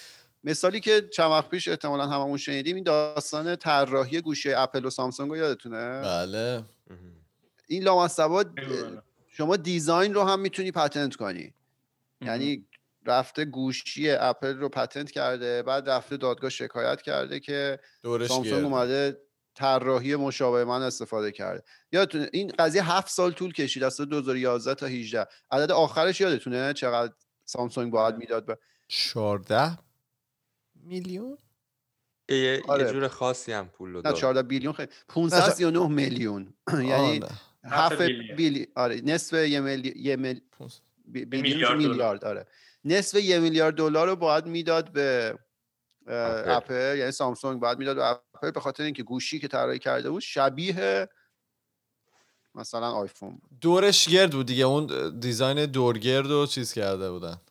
مثالی که چند وقت پیش احتمالا هممون شنیدیم این داستان طراحی گوشی اپل و سامسونگ رو یادتونه؟ بله. این لامصبا شما design رو هم می‌تونی patent کنی. یعنی رفته گوشی اپل رو پتنت کرده بعد رفته دادگاه شکایت کرده که سامسونگ اومده طراحی مشابه من استفاده کرده یادتونه این قضیه هفت سال طول کشید از سال 2011 تا 18 عدد آخرش یادتونه چقدر سامسونگ باید. می‌داد به 14 میلیون یه, یه آره. جور خاصی هم پول رو نه داد 14 بیلیون خیلی 539 میلیون یعنی آه، نه. هفت billion. billi آره نصف یه. یه میلیارد آره نصف یه میلیارد دلار رو باید می‌داد به اپل. اپل. یعنی سامسونگ باید می‌داد به اپل به خاطر اینکه گوشی که طراحی کرده بود شبیه مثلا آیفون بود. دورش گرد بود دیگه. اون design دورگرد و چیز کرده بودن.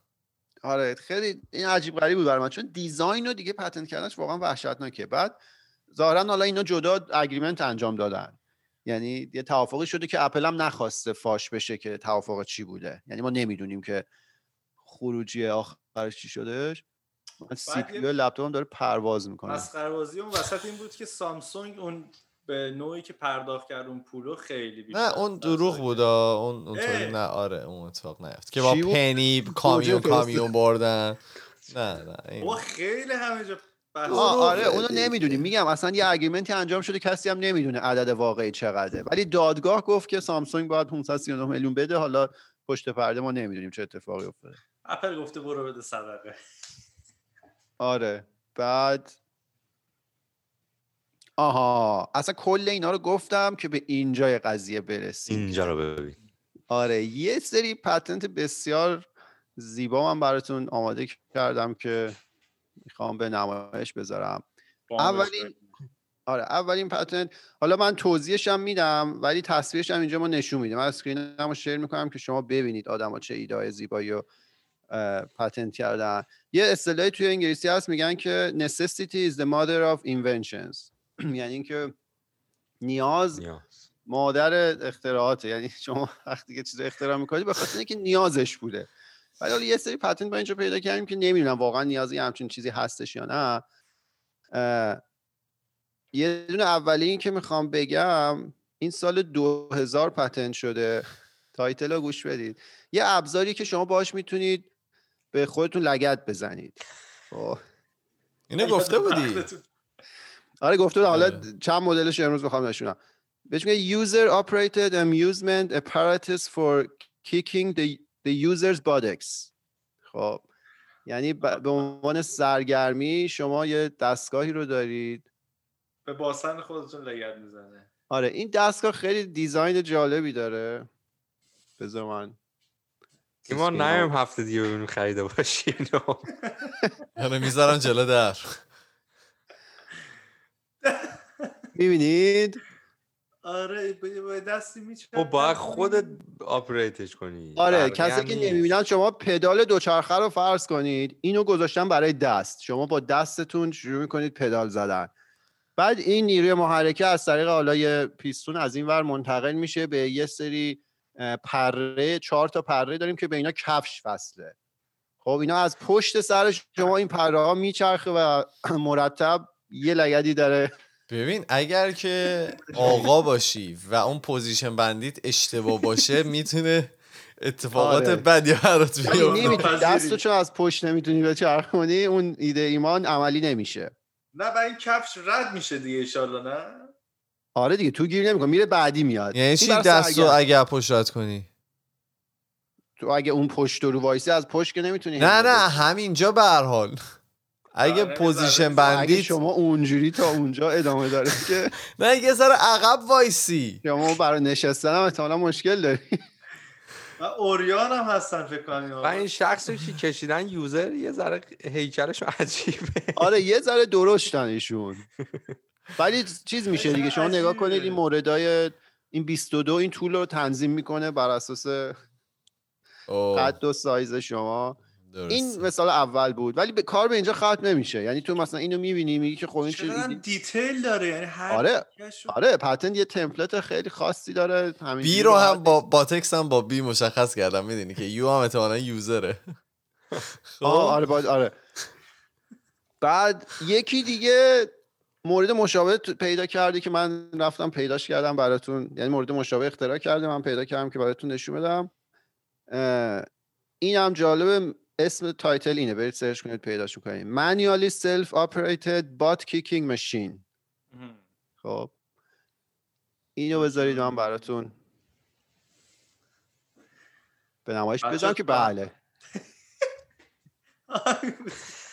آره خیلی این عجیب غریب بود برای من. چون design رو دیگه patent کردنش واقعا وحشتناکه. بعد ظاهرا حالا اینا جدا اگریمنت انجام دادن. یعنی یه توافقی شده که اپل هم نخواسته فاش بشه که توافق چی بوده. یعنی ما نمی‌دونیم که خروجی آخرش چی شدش من سی بعد پی یه- لپتاپم داره پرواز می‌کنه مسخره‌بازی اون وسط این بود که سامسونگ اون به نوعی که پرداخت کرد اون پولو خیلی بیشتر نه اون دروغ. بود. اون اونطوری. نه آره اون اتفاق نیفت که با؟ پنی کامیون کامیون بردن نه نه این خیلی همه جا آره اونو. نمی‌دونیم میگم اصلا یه اگریمنتی انجام شده کسی هم نمی‌دونه عدد واقعی چقدره ولی دادگاه گفت که سامسونگ باید 539 میلیون بده حالا پشت پرده ما نمی‌دونیم چه اتفاقی افتاده اپل گفته برو بده صدقه. آره. بعد آها. اصلا کل اینا رو گفتم که به اینجای قضیه برسیم. اینجا رو ببین. آره. یه سری پتنت بسیار زیبا من براتون آماده کردم که می‌خوام به نمایش بذارم. اولین آره. اولین پتنت حالا من توضیحش هم میدم ولی تصویرش هم اینجا ما نشون میدم من اسکرینم رو شیر می‌کنم که شما ببینید آدما چه ایده زیبایی رو اه، پتنت کردن. یه اصطلاحی توی انگلیسی هست میگن که necessity is the mother of inventions. یعنی اینکه نیاز مادر اختراعاته. یعنی شما وقتی که چیز اختراع می‌کنید به خاطر اینکه نیازش بوده. ولی حالا یه سری patent ها اینجا پیدا کردیم که نمی‌دونم واقعا نیازی همچین چیزی هستش یا نه. یه دونه اولی که می‌خوام بگم این سال 2000 patent شده. title رو گوش بدید. یه ابزاری که شما باش می‌تونید به خودتون لگد بزنید. اینو گفته بودی. آره گفته بودم، حالا آره. چند مدلش امروز می‌خوام نشونم بهش میگه user operated amusement apparatus for kicking the, the user's buttocks. خب. یعنی ب- به عنوان سرگرمی شما یه دستگاهی رو دارید. به باسن خودتون لگت می‌زنه. آره این دستگاه خیلی دیزاین جالبی داره. بذار من ایمان رو- نیم هفته دیگه ببینیم خریده باشی اینو آره می‌ذارم جلو در. می‌بینید؟ آره با با دستی میچه خب باید خودت آپریتش کنی. آره کسی هم که. نمی‌بینن شما پدال دوچرخه رو فرض کنید. اینو گذاشتن برای دست. شما با دستتون شروع می‌کنید پدال زدن. بعد این نیروی محرکه از طریق حالا یه پیستون از این ور منتقل میشه به یه سری پره چهار تا پره داریم که به اینا کفش وصله خب اینا از پشت سر شما این پره ها میچرخه و مرتب یه لگدی داره. ببین اگر که آقا باشی و اون پوزیشن بندیت اشتباه باشه می‌تونه اتفاقات آره. بدی برات بیفته. نمی‌تونی ناپذیری. دستو چون از پشت نمی‌تونی بچرخونی؟ اون ایده ایمان عملی نمیشه. نه با این کفش رد میشه دیگه ایشالله نه؟ آره دیگه تو گیر نمی‌کنه میره بعدی میاد. یعنی چی دستو سرگرم. اگه پشت رد کنی؟ تو اگه اون پشت رو وایسی از پشت که نمی‌تونی نه نه. همینجا به هر حال. اگه آره، پوزیشن. اگه بندیت شما اونجوری تا اونجا ادامه داره که نه یه ذره عقب وایسی. شما برای نشستن هم احتمالا مشکل داری. و اوریان هم هستن فکر کنم. و این شخصی که کشیدن؟ یوزر یه ذره هیکلش عجیبه. آره یه ذره درشتن ایشون. ولی چیز میشه دیگه شما نگاه. کنید این موردای این 22 این طول رو تنظیم می‌کنه بر اساس قد و سایز شما این درسته. مثال اول بود ولی به کار به اینجا ختم نمیشه یعنی تو مثلا اینو می‌بینی میگی که خب این چیز دیتیل داره یعنی هر آره. آره پتنت یه تمپلت خیلی خاصی داره همین بی رو هم با باتکس هم با بی مشخص کردم می‌دونی که یو هم احتمالا یوزره خب آره آره بعد یکی دیگه مورد مشابه پیدا کردی که من رفتم پیداش کردم براتون. یعنی مورد مشابه اختراع کردم من پیدا کردم که براتون نشون بدم. این هم جالبه اسم title اینه. برید سرچ کنید پیداش کنید manually self operated kicking machine. مهم. خب. اینو بذارید من براتون. به نمایش بذارم که بله.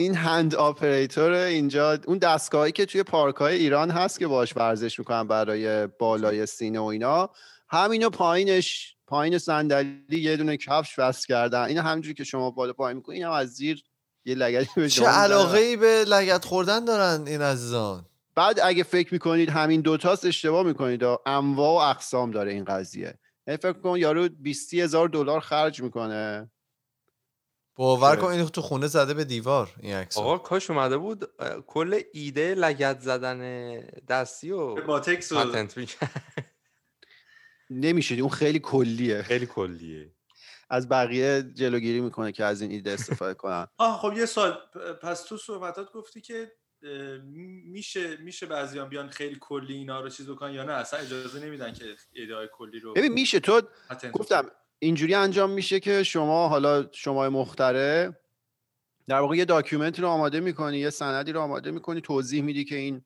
این hand operator اینجا اون دستگاهی که توی پارک های ایران هست که باش ورزش می‌کنن برای بالای سینه و اینا همینو پایینش پایین صندلی یه دونه کفش وصل کردن. این همینجوری که شما بالا پایین می‌کنین این هم از زیر یه لگدی به چه. علاقه ای به لگد خوردن دارن این عزیزان. بعد اگه فکر می‌کنید همین دوتاست اشتباه می‌کنید. انواع و اقسام داره این قضیه. یعنی فکر کن یارو 20 هزار دلار خرج می‌کنه. باور؟ کن این تو خونه زده به دیوار این عکس آقا کاش اومده بود کل ایده لگت زدن دستی و با تکس و پتنت می‌کرد. نمیشه اون خیلی کلیه. خیلی کلیه. از بقیه جلوگیری می‌کنه که از این ایده استفاده کنن. آه خب یه سال پس تو صحبتات گفتی که میشه میشه بعضیان بیان خیلی کلی اینا رو چیز بکنن یا نه؟ اصلا اجازه نمیدن که ایده های کلی رو ببین میشه. تو گفتم اینجوری انجام میشه که شما حالا شما مختره در واقع یه داکیومنتی رو آماده می‌کنی یه سندی رو آماده می‌کنی توضیح میدی که این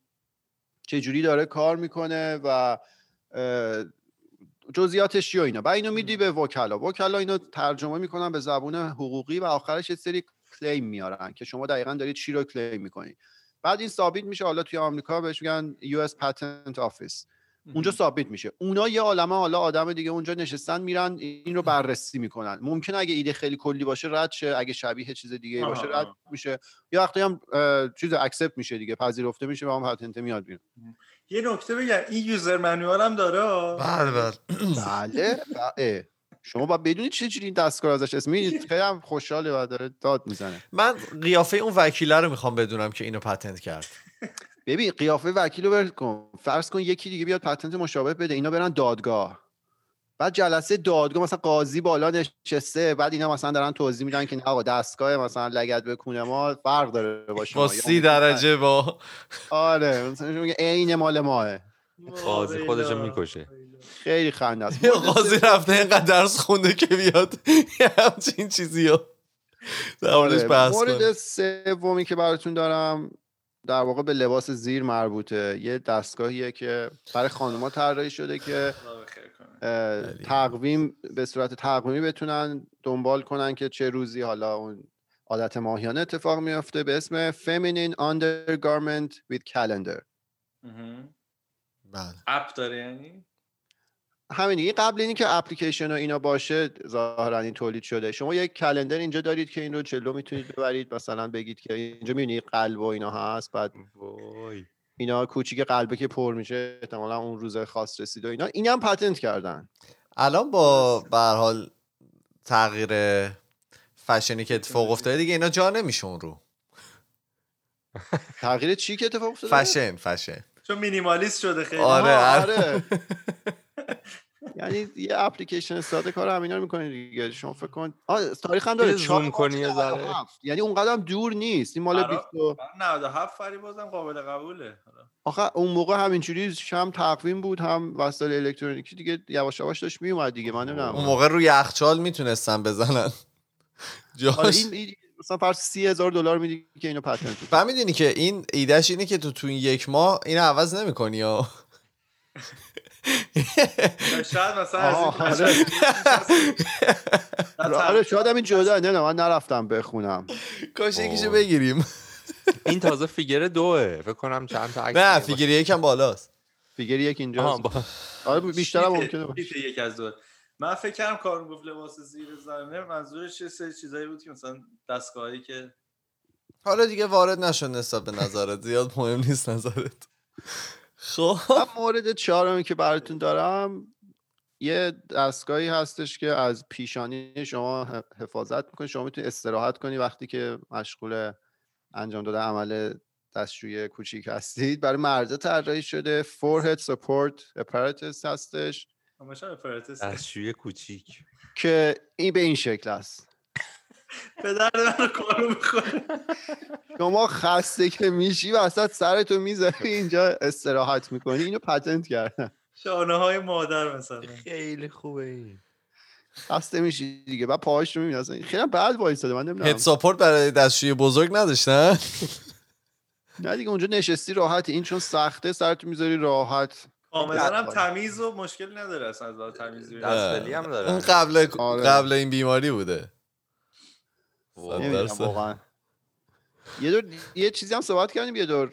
چجوری داره کار می‌کنه و جزئیاتش چیه و اینا. بعد اینو میدی به وکلا. وکلا اینو ترجمه می‌کنن به زبون حقوقی و آخرش یه سری کلیم میارن که شما دقیقا دارید چی رو کلیم می‌کنی. بعد این ثابت میشه حالا توی آمریکا بهش میگن US Patent Office. اونجا ثابت میشه. اونا یه عالمه حالا آدم دیگه اونجا نشستن میرن این رو بررسی می‌کنن. ممکن اگه ایده خیلی کلی باشه رد شه اگه شبیه چیز دیگه باشه رد. میشه. یا وقتی هم چیز accept میشه دیگه پذیرفته میشه و هم patent میاد بیرون. یه نکته بگم این user manual هم داره. بله بله. بله اه. شما باید بدونید چه جوری این دستگاه ازش اسم می‌بینید خیلی هم خوشحاله و داره داد می‌زنه. من قیافه اون وکیله رو می‌خوام بدونم که اینو پتنت کرد. ببین قیافه وکیل رو ول کن. فرض کن یکی دیگه بیاد پتنت مشابه بده. اینا برن دادگاه. بعد جلسه دادگاه مثلا قاضی بالا نشسته. بعد اینا مثلا دارن توضیح میدن که نه آقا دستگاه مثلا لگد بکونه ما فرق داره با شما. با سی درجه با آره مثلا شما میگه عین مال ماه. قاضی ویلا. می‌کشه. خیلی خنده است. قاضی رفته اینقدر درس خونده که بیاد. همچین چیزی ها در موردش آره، بحث مورد سومی که براتون دارم در واقع به لباس زیر مربوطه. یه دستگاهیه که برای خانوما طراحی شده که. تقویم به صورت تقویمی بتونن دنبال کنن که چه روزی حالا اون عادت ماهیانه اتفاق میافته به اسم Feminine Undergarment with Calendar. مهم. بله. اپ داره یعنی؟ همین دیگه. قبل اینی که اپلیکیشن و اینا باشه ظاهرا این تولید شده. شما یک کلندر اینجا دارید که این رو جلو می‌تونید ببرید. مثلا بگید که اینجا می‌بینید قلب و اینا هست. بعد وای. اینا کوچیک قلبه که پر میشه. احتمالا اون روز خاص رسید و اینا. این هم پتنت کردن. الان با به هر حال تغییر فشنی که اتفاق افتاده دیگه اینا جا نمیشه اون رو. تغییر چی که اتفاق افتاده؟ فشن فشن. چون مینیمالیست شده خیلی. آره آها، آره. یعنی یه اپلیکیشن ساده کار همینا رو می‌کنید دیگه. شما فکر کن آه تاریخ هم داره. 4 کنی یه ذره. 97. یعنی اونقدر هم دور نیست. این مال برا- 20 و- 97 فری بازم قابل قبوله. حالا. آخه اون موقع همینجوری هم تقویم بود هم وسایل الکترونیکی دیگه یواش یواش داشت میومد دیگه. من نمی‌دونم. اون موقع روی یخچال می‌تونستن بزنن. حالا جاش مثلا فرض سی هزار دلار میدی که اینو پتنت می‌دونی که این ایدهش اینه که تو تو این یک ماه اینو عوض نمی‌کنی یا شاید مثلا از این آها، بچه‌ها آره. آره، شاید هم این جدا نه نه من نرفتم بخونم. کاش یکیشو. بگیریم. این تازه فیگر دوه فکر کنم چند تا عکس نه فیگری یکم بالاست. فیگر یک اینجا آره بیشتر ممکنه باشه. یک از دو من فکر کردم کارون گفت لباس زیر زمینه منظورش یه سری چیزایی بود که مثلا دستگاهی که حالا دیگه وارد نشون نسبت به نظرت زیاد مهم نیست نظرت. خب. مورد چهارمی که براتون دارم یه دستگاهی هستش که از پیشانی شما حفاظت می‌کنه. شما می‌تونید استراحت کنی وقتی که مشغول انجام داده عمل دستشویی کوچیک هستید. برای مرده طراحی شده forehead support apparatus هستش. همش هم اپراتس دستشوی کوچیک. که این به این شکل است. به درد من کارو می‌خوره شما خسته که میشی وسط سرتو می‌ذاری اینجا استراحت می‌کنی. اینو پتنت کردن شانه های مادر مثلا. خیلی خوبه این. خسته میشی دیگه. بعد پاهاش رو می‌بینی. اصلا خیلی بد وایساده. من نمی‌دونم. هد ساپورت برای دستشوی بزرگ نداشتن نه؟ دیگه اونجا نشستی راحت این چون سخته سرتو می‌ذاری راحت. کاملا هم تمیز و مشکل نداره اصلا از تمیزی دستبلی هم داره. اون قبل آره. قبل این بیماری بوده وای. صد نمی‌دونم درصد. واقعا یه دور یه چیزی هم صحبت کردیم یه دور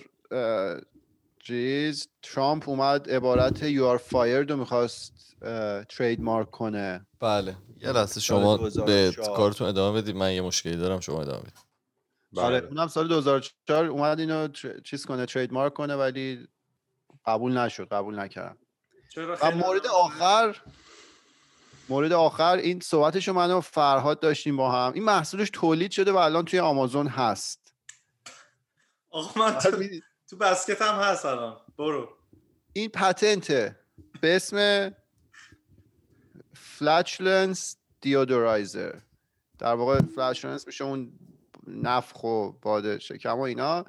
چیز ترامپ اومد عبارت you are fired رو می‌خواست ترید مارک کنه. بله. یه لحظه سال شما به 2004. کارتون ادامه بدید. من یه مشکلی دارم شما ادامه بدید. آره بله. اونم سال 2004 اومد اینو چیز کنه ترید مارک کنه ولی قبول نشد قبول نکردم چرا و مورد آخر مورد آخر این صحبتشو من و فرهاد داشتیم با هم. این محصولش تولید شده و الان توی آمازون هست. آقا من تو, تو basket هم هست الان. برو. این patent ه به اسم flatulence deodorizer در واقع flatulence میشه اون نفخ و باد شکم و اینا.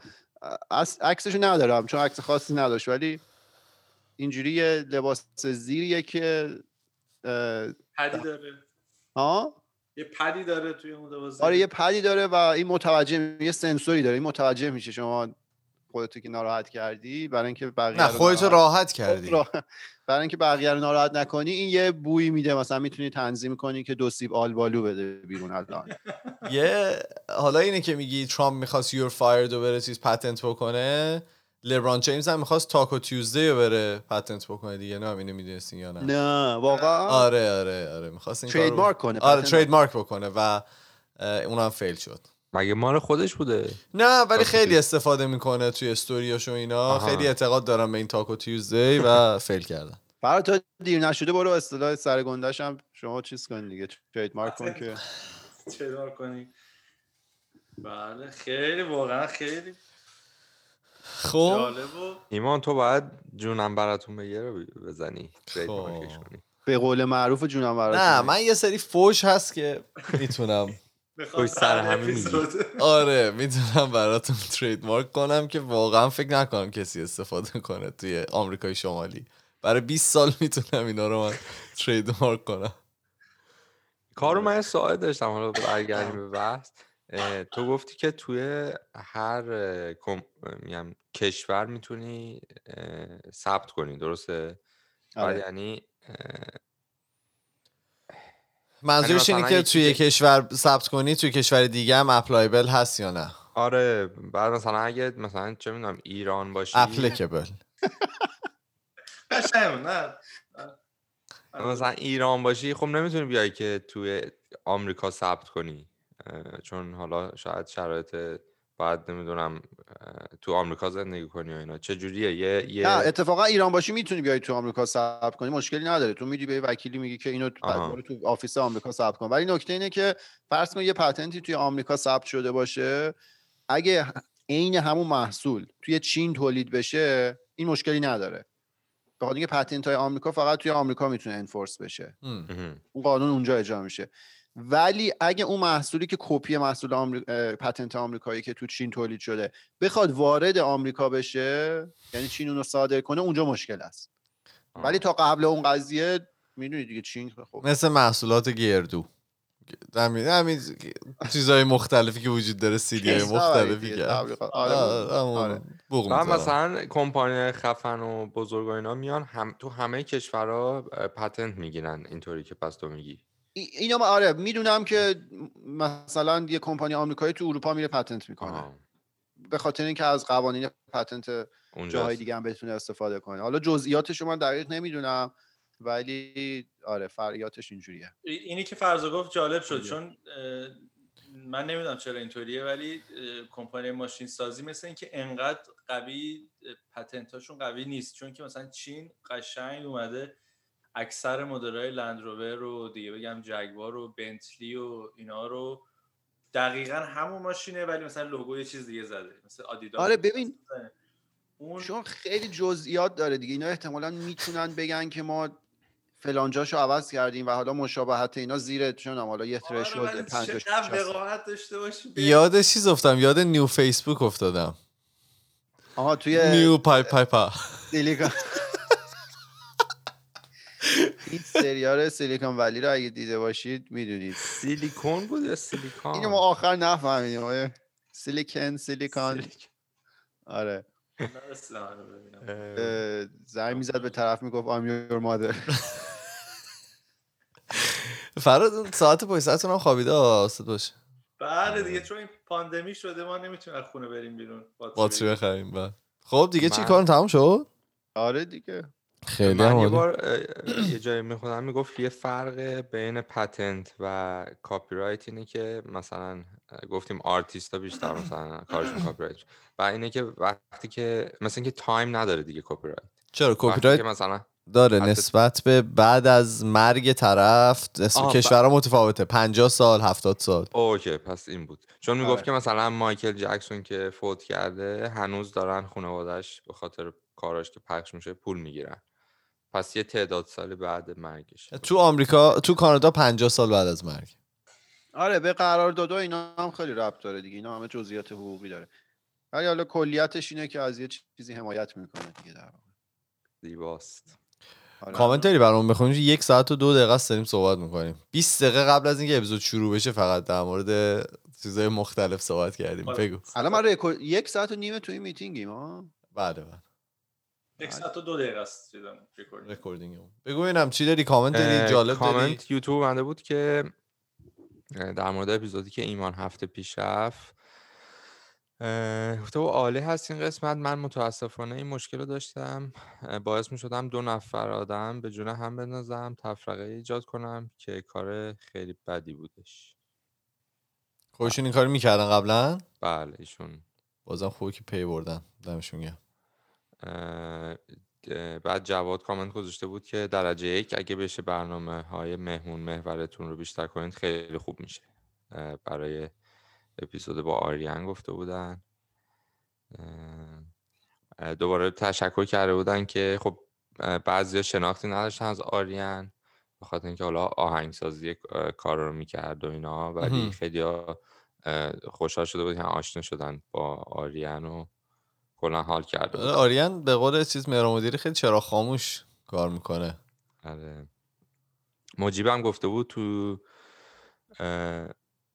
عکسشو ندارم چون عکس خاصی نداشت ولی اینجوری یه لباس زیریه که پدی داره. ها؟ یه پدی داره توی اون لباس آره یه پدی داره و این متوجه یه سنسوری داره. این متوجه میشه شما خودتو که ناراحت کردی برای اینکه بقیه نه رو خودتو ناراحت- راحت کردی. را- برای اینکه بقیه رو ناراحت نکنی این یه بویی میده. مثلا می‌تونی تنظیم کنی که دو سیب آلبالو بده بیرون الان. یه حالا اینه که میگی ترامپ می‌خواست you're fired رو بره چیز patent بکنه. لبران جیمز هم می‌خواست Taco Tuesday رو بره patent بکنه دیگه. نه اینو می‌دونستین یا نه؟ نه واقعا؟ آره آره آره می‌خواست این trademark کنه آره. trademark بکنه و اونم فیل شد. مگه مال خودش بوده؟ نه ولی خیلی. استفاده می‌کنه توی استوریاش و اینا. آها. خیلی اعتقاد دارم به این تاکو تیوزدی و فیل کردن. برای تا دیر نشده برو اصطلاح سرگندش هم شما چیز کن دیگه ترید مارک کن که. چرا کنی. بله خیلی واقعا خیلی. خب. ایمان تو باید جونم براتون بگه رو بزنی. ترید خب. مارکش کنی. به قول معروف جونم براتون نه من یه سری فوش هست که می‌تونم. پشت سر. اپیزود- آره می‌تونم براتون ترید مارک کنم که واقعا فکر نکنم کسی استفاده کنه توی آمریکای شمالی. برای 20 سال می‌تونم اینا رو من ترید مارک کنم. کارو من سوال داشتم حالا برگردیم به بحث. تو گفتی که توی هر میگم کشور می‌تونی ثبت کنی درسته؟ آره. یعنی اه، منظورش یعنی اینه که توی که- کشور ثبت کنی توی کشور دیگه هم appliable هست یا نه؟ آره بعد مثلا اگه مثلا چه می‌دونم ایران باشی؟ applicable نه؟ مثلا ایران باشی خب نمی‌تونی بیای که توی آمریکا ثبت کنی. چون حالا شاید شرایط بعد نمی‌دونم تو آمریکا زندگی کنی و اینا. چه جوریه یه یه نه اتفاقا ایران باشی می‌تونی بیای تو آمریکا ثبت کنی مشکلی نداره. تو میدی به وکیلی میگی که اینو تو- تو office آمریکا ثبت کن. ولی نکته اینه که فرض کن یه patent ی توی آمریکا ثبت شده باشه. اگه عین همون محصول توی چین تولید بشه این مشکلی نداره. به خاطر اینکه patent های آمریکا فقط توی آمریکا می‌تونه enforce بشه. اون قانون اونجا اجرا میشه. ولی اگه اون محصولی که کپی محصول آمری... اه، patent آمریکایی که تو چین تولید شده بخواد وارد آمریکا بشه یعنی چین اونو صادر کنه اونجا مشکل است. ولی تا قبل اون قضیه می‌دونی دیگه چین خب مثل محصولات گردو همین همین چیزهای مختلفی که وجود داره سیدی های مختلفی که. آره، آره، آره. مثلا کمپانی خفن و بزرگ و اینا میان هم تو همه کشورها پتنت می‌گیرن اینطوری که پس تو میگی. اینو من- آره می‌دونم که مثلا یه کمپانی آمریکایی تو اروپا میره پتنت می‌کنه. به خاطر اینکه از قوانین پتنت جاهای دیگه هم بتونه استفاده کنه. حالا جزئیاتش رو من دقیق نمی‌دونم ولی آره فرعیاتش اینجوریه. ای- اینی که فرضا گفت جالب شد. چون من نمی‌دونم چرا اینطوریه ولی کمپانی ماشین سازی مثل اینکه انقدر قوی پتنتاشون قوی نیست. چون که مثلا چین قشنگ اومده اکثر مدل‌های لندروور و دیگه بگم جگوار و بنتلی و اینا رو دقیقا همون ماشینه ولی مثلا لوگو یه چیز دیگه زده مثل آدیداس آره ببین اون چون خیلی جزئیات داره دیگه. اینا احتمالا می‌تونن بگن که ما فلان جاشو عوض کردیم و حالا مشابهت اینا زیر چون حالا یه آره 50 چقدر وقاحت داشته باشی یاد چیز افتم یاد نیو فیسبوک افتادم. آها توی نیو پای پای پا این سریال سیلیکون ولی رو اگه دیده باشید می‌دونید. سیلیکون بود یا سیلیکان؟ اینو ما آخر نفهمیدیم. آره. سیلیکن سیلیکان؟ سیلیک- آره. زنگ می‌زد به طرف می‌گفت I'm your mother. فراد ساعت پای ساعتون هم خوابیده آسد باشه. بله دیگه چون این پاندمی شده ما نمی‌تونیم از خونه بریم بیرون. باتری. بخریم بعد خب دیگه چی کار تموم شد؟ آره دیگه. خیلی من یه. بار یه جایی می‌خوندم می‌گفت یه فرق بین patent و کاپی رایت اینه که مثلا گفتیم آرتیست ها بیشتر مثلا کارشون کاپی رایت و اینه که وقتی که مثلا اینکه time نداره دیگه کاپی رایت چرا؟ کپی رایت که مثلا داره حتی- نسبت به بعد از مرگ طرف ب- کشورها متفاوته. 50 سال 70 سال. okay پس این بود. چون آره. می‌گفت که مثلا مایکل جکسون که فوت کرده هنوز دارن خانوادهش به خاطر کاراش که پخش میشه پول می‌گیرن. پس یه تعداد سال بعد مرگش تو آمریکا تو کانادا 50 سال بعد از مرگ. آره به قرارداد و اینا هم خیلی ربط داره دیگه اینا همه جزئیات حقوقی داره. ولی حالا کلیتش اینه که از یه چیزی حمایت می‌کنه دیگه در واقع. زیباست. آره. کامنت داری برام بخونیم یک ساعت و دو دقیقه داریم صحبت می‌کنیم. 20 دقیقه قبل از اینکه اپیزود شروع بشه فقط در مورد چیزای مختلف صحبت کردیم. آره. بگو. الان ما یک ساعت و نیمه توی میتینگیم ها بعد بعد یک ساعت و دو دقیقه است چیزم recording مون بگو ببینم چی داری؟ کامنت داری؟ جالب داری؟ کامنت یوتیوب اومده بود که در مورد اپیزودی که ایمان هفته پیش رفت گفته عالی هست این قسمت. من متاسفانه این مشکل رو داشتم. باعث می شدم دو نفر آدم به جون هم بندازم تفرقه ایجاد کنم که کار خیلی بدی بودش. خودشون این کار می‌کردن قبلا؟ بله ایشون. بازم خوبه که پی بردن. دمشون گرم. اه، بعد جواد کامنت گذاشته بود که درجه یک اگه بشه برنامه های مهمون محورتون رو بیشتر کنید خیلی خوب میشه. برای اپیزود با آریان گفته بودن. دوباره تشکر کرده بودن که خب بعضی شناختی نداشتن از آریان به خاطر اینکه حالا آهنگسازی کار رو می‌کرد و اینا. ولی. خیلی خوشحال شده بود که آشنا شدن با آریان و کلا حال کرده بودن آریان به قول چیز مهران مدیری خیلی چرا خاموش کار می‌کنه. آره. مجیب هم گفته بود تو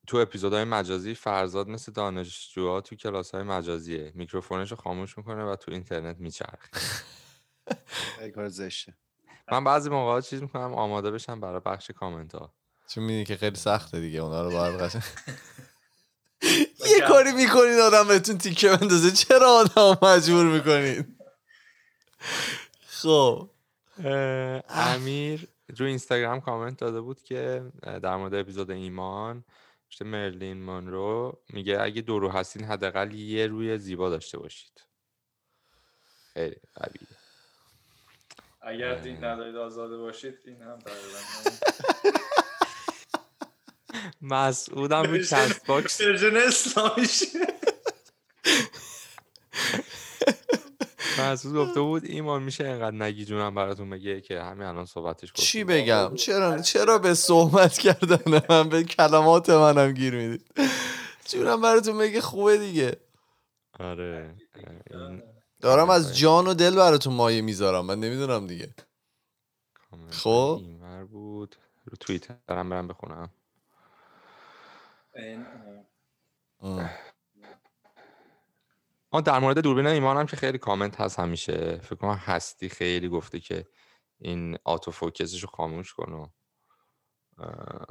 تو اپیزودهای مجازی فرزاد مثل دانشجوها تو کلاس های مجازیه. میکروفونش رو خاموش می‌کنه و تو اینترنت میچرخه. خیلی کار زشته. من بعضی موقع چیز می‌کنم آماده بشم برای بخش کامنت ها چون می‌دونی که خیلی سخته دیگه اونا رو باید قشنگ یه کاری می‌کنید آدم بهتون تیکه بندازه؟ چرا آدم مجبور می‌کنید؟ خب. امیر رو اینستاگرام کامنت داده بود که در مورد اپیزود ایمان نوشته مرلین مونرو میگه اگه دو رو هستین حداقل یه روی زیبا داشته باشید. خیلی قویه اگر دین ندارید آزاده باشید این هم تقریبا مسعودم رو Castbox. version اسلامیش. مسعود گفته بود ایمان میشه اینقدر نگی جونم براتون بگه که همین الان صحبتش گفت چی بگم؟ چرا چرا به صحبت کردن من؟ به کلمات منم گیر می‌دید. جونم براتون بگه خوبه دیگه. آره. دارم از جان و دل براتون مایه می‌ذارم. من نمی‌دونم دیگه. خب. اینور بود. رو توییتر هم برم بخونم. این. آن در مورد دوربین ایمان هم که خیلی کامنت هست همیشه. فکر کنم هستی خیلی گفته که این آتو فوکسش رو خاموش کن و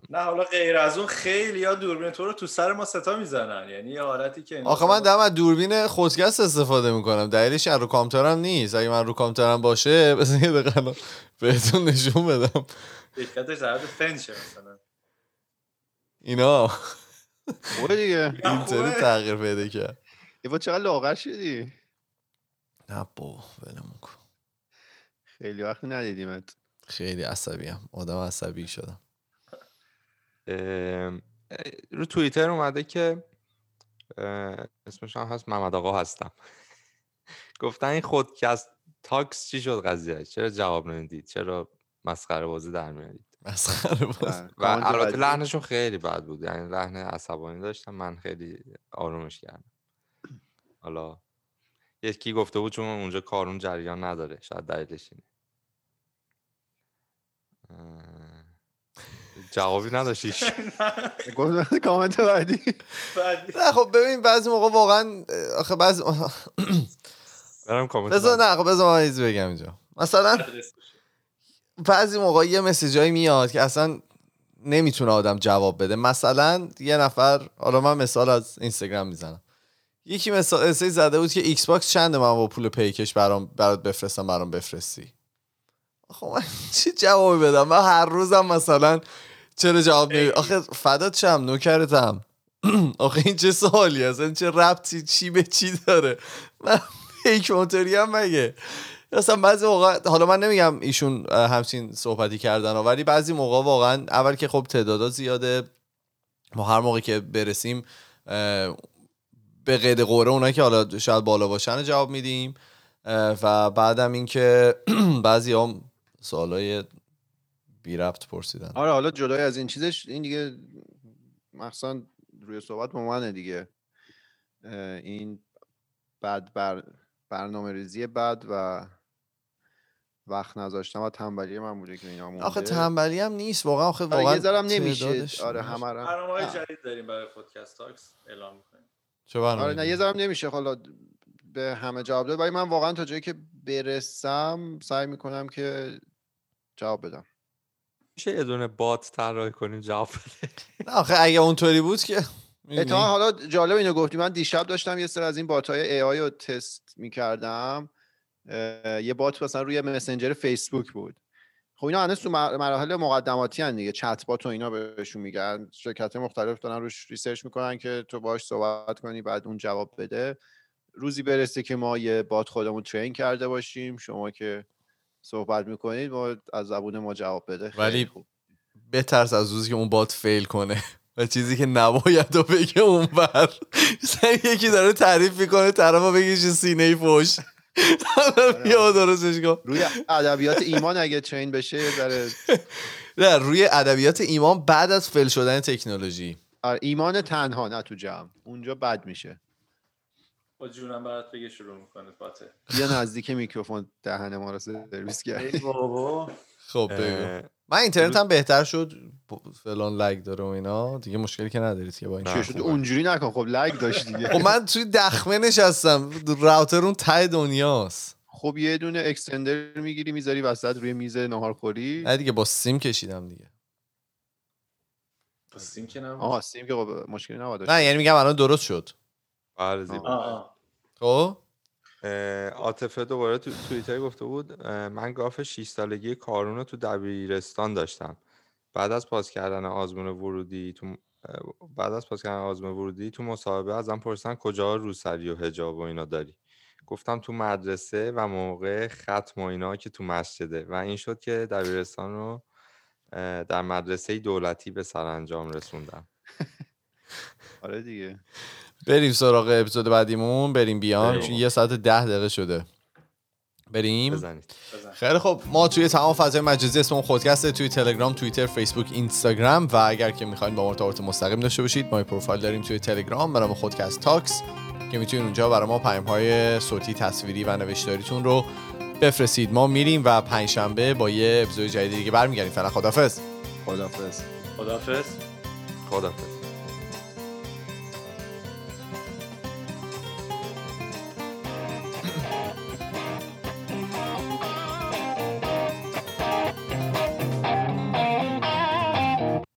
نه حالا غیر از اون خیلی ها دوربین تو رو تو سر ما ستا می‌زنن. یعنی یه حالتی که آخه من دارم از دوربین خودکست استفاده می‌کنم. دلیلش از رو کامپیوترم نیست. اگه من رو کامپیوترم باشه بس یه دقیقه بهتون نشون بدم. دقتش در حد فنشه مثلا. اینا. خوبه دیگه. اینطوری تغییر پیدا کرد. یه با چقدر لاغر شدی؟ نه بابا ولمون کن. خیلی وقت ندیدیمت. خیلی عصبی هم آدم عصبی شدم. رو توییتر اومده که اسمش هم هست محمد آقا هستم. گفتن این خودکست تاکس چی شد قضیه؟ چرا جواب نمی‌دید؟ چرا مسخره بازی در میارید؟ مسخره بله. و البته. لحنشون خیلی بد بود یعنی لحن عصبانی داشتم من خیلی آرومش کردم حالا یکی گفته بود چون اونجا کارون جریان نداره شاید دلیلش اینه جوابی نداشتیش گفت کامنت بعدی بعد نه خب ببین بعضی موقع واقعا آخه بعضی برم کامنت بذار. نه خب بذار من بگم اینجا مثلا بعضی موقع یه message ایی میاد که اصلا نمی‌تونه آدم جواب بده. مثلا یه نفر حالا من مثال از اینستاگرام می‌زنم. یکی مثال زده بود که Xbox چنده؟ من با پول پیکش برام برات بفرستم برام بفرستی. خب من چی جوابی بدم؟ من هر روزم مثلا چرا جواب نمی آخه فدات شم نوکرتم. آخه این چه سوالی این چه ربطی چی به چی داره؟ من پیک موتوری هم مگه؟ اصلا بعضی موقع حالا من نمیگم ایشون همچین صحبتی کردن ولی بعضی موقع واقعا اول که خب تعدادا زیاده ما هر موقع که برسیم به قید قوره اونایی که حالا شاید بالا باشن جواب میدیم. و بعدم اینکه بعضی هم سوالای بی ربط پرسیدن. آره حالا جدای از این چیزش این دیگه مخصوصا روی صحبت با منه دیگه. این بد بر برنامه ریزی بد و وقت نذاشتم و تنبلی من بوده که اینا مونده. آخه تنبلی هم نیست واقعا آخه آره، واقعا یه ذرم نمیشه. آره. همه رو برنامه های نه. جدید داریم برای پادکست تاکس اعلام می‌کنیم. چه برنامه‌ای آره نه یه ذرم نمیشه حالا به همه جواب داد. ولی من واقعا تا جایی که برسم سعی می‌کنم که جواب بدم. میشه یه دونه bot طراحی کنیم جواب بده آخه اگه اونطوری بود که. اتفاقا حالا جالب اینو گفتی. من دیشب داشتم یه سر از این bot های AI رو تست می‌کردم. یه bot مثلا روی مسنجر فیسبوک بود. خب اینا هنوز تو مر- مراحل مقدماتی هن دیگه. چت بات و اینا بهشون میگن. شرکت مختلف دارن روش research می‌کنن که تو باش صحبت کنی بعد اون جواب بده. روزی برسه که ما یه بات خودمون ترین کرده باشیم. شما که صحبت می‌کنید ما از زبون ما جواب بده. ولی خوب. بترس از روزی که اون بات فیل کنه. و چیزی که نباید و بگه اون بر یکی داره تعریف می‌کنه طرف بگیش سینه ای فوش. بیا درستش کن. روی ادبیات ایمان اگه ترین بشه یه ذره نه روی ادبیات ایمان بعد از فیل شدن تکنولوژی. آره، ایمان تنها نه تو جمع. اونجا بد میشه. با جونم برات بگه شروع می‌کنه باته. بیا نزدیک میکروفون دهن ما رو سرویس کرد. ای بابا. خب بگو. من اینترنت هم بهتر شد. فلان لگ داره و اینا. دیگه مشکلی که ندارید که با این شد. اونجوری نکن. خب لگ داشت دیگه. خب من توی دخمه نشستم. راوتر اون ته دنیاست. خب یه دونه اکستندر می‌گیری می‌ذاری وسط روی میز ناهارخوری نه دیگه با سیم کشیدم دیگه. با سیم که نبود. آها سیم که خب مشکلی داشت. نه یعنی میگم الان درست شد. بله زیبا. خب؟ عاطفه دوباره تو توییتر گفته بود من گاف 6 سالگی کارون رو تو دبیرستان داشتم. بعد از پاس کردن آزمون ورودی تو بعد از پاس کردن آزمون ورودی تو مصاحبه ازم پرسیدن کجا روسری و حجاب و اینا داری. گفتم تو مدرسه و موقع ختم و اینا که تو مسجده و این شد که دبیرستان رو در مدرسه دولتی به سرانجام رسوندم. آره دیگه. بریم سراغ اپیزود بعدیمون بریم بیان. چون یه ساعت ده دقیقه شده. بریم. بزنید. خیلی خب ما توی تمام فضای مجازی اسممون خودکسته توی تلگرام توییتر فیسبوک اینستاگرام و اگر که می‌خواین با ما ارتباط مستقیم داشته باشید ما پروفایل داریم توی تلگرام به نام خودکست تاکس که می‌تونید اونجا برای ما پیام های صوتی تصویری و نوشتاریتون رو بفرستید. ما میریم و پنجشنبه با یه اپیزود جدید دیگه برمیگردیم. فعلا خدافظ خدافظ خداحافظ. خدافظ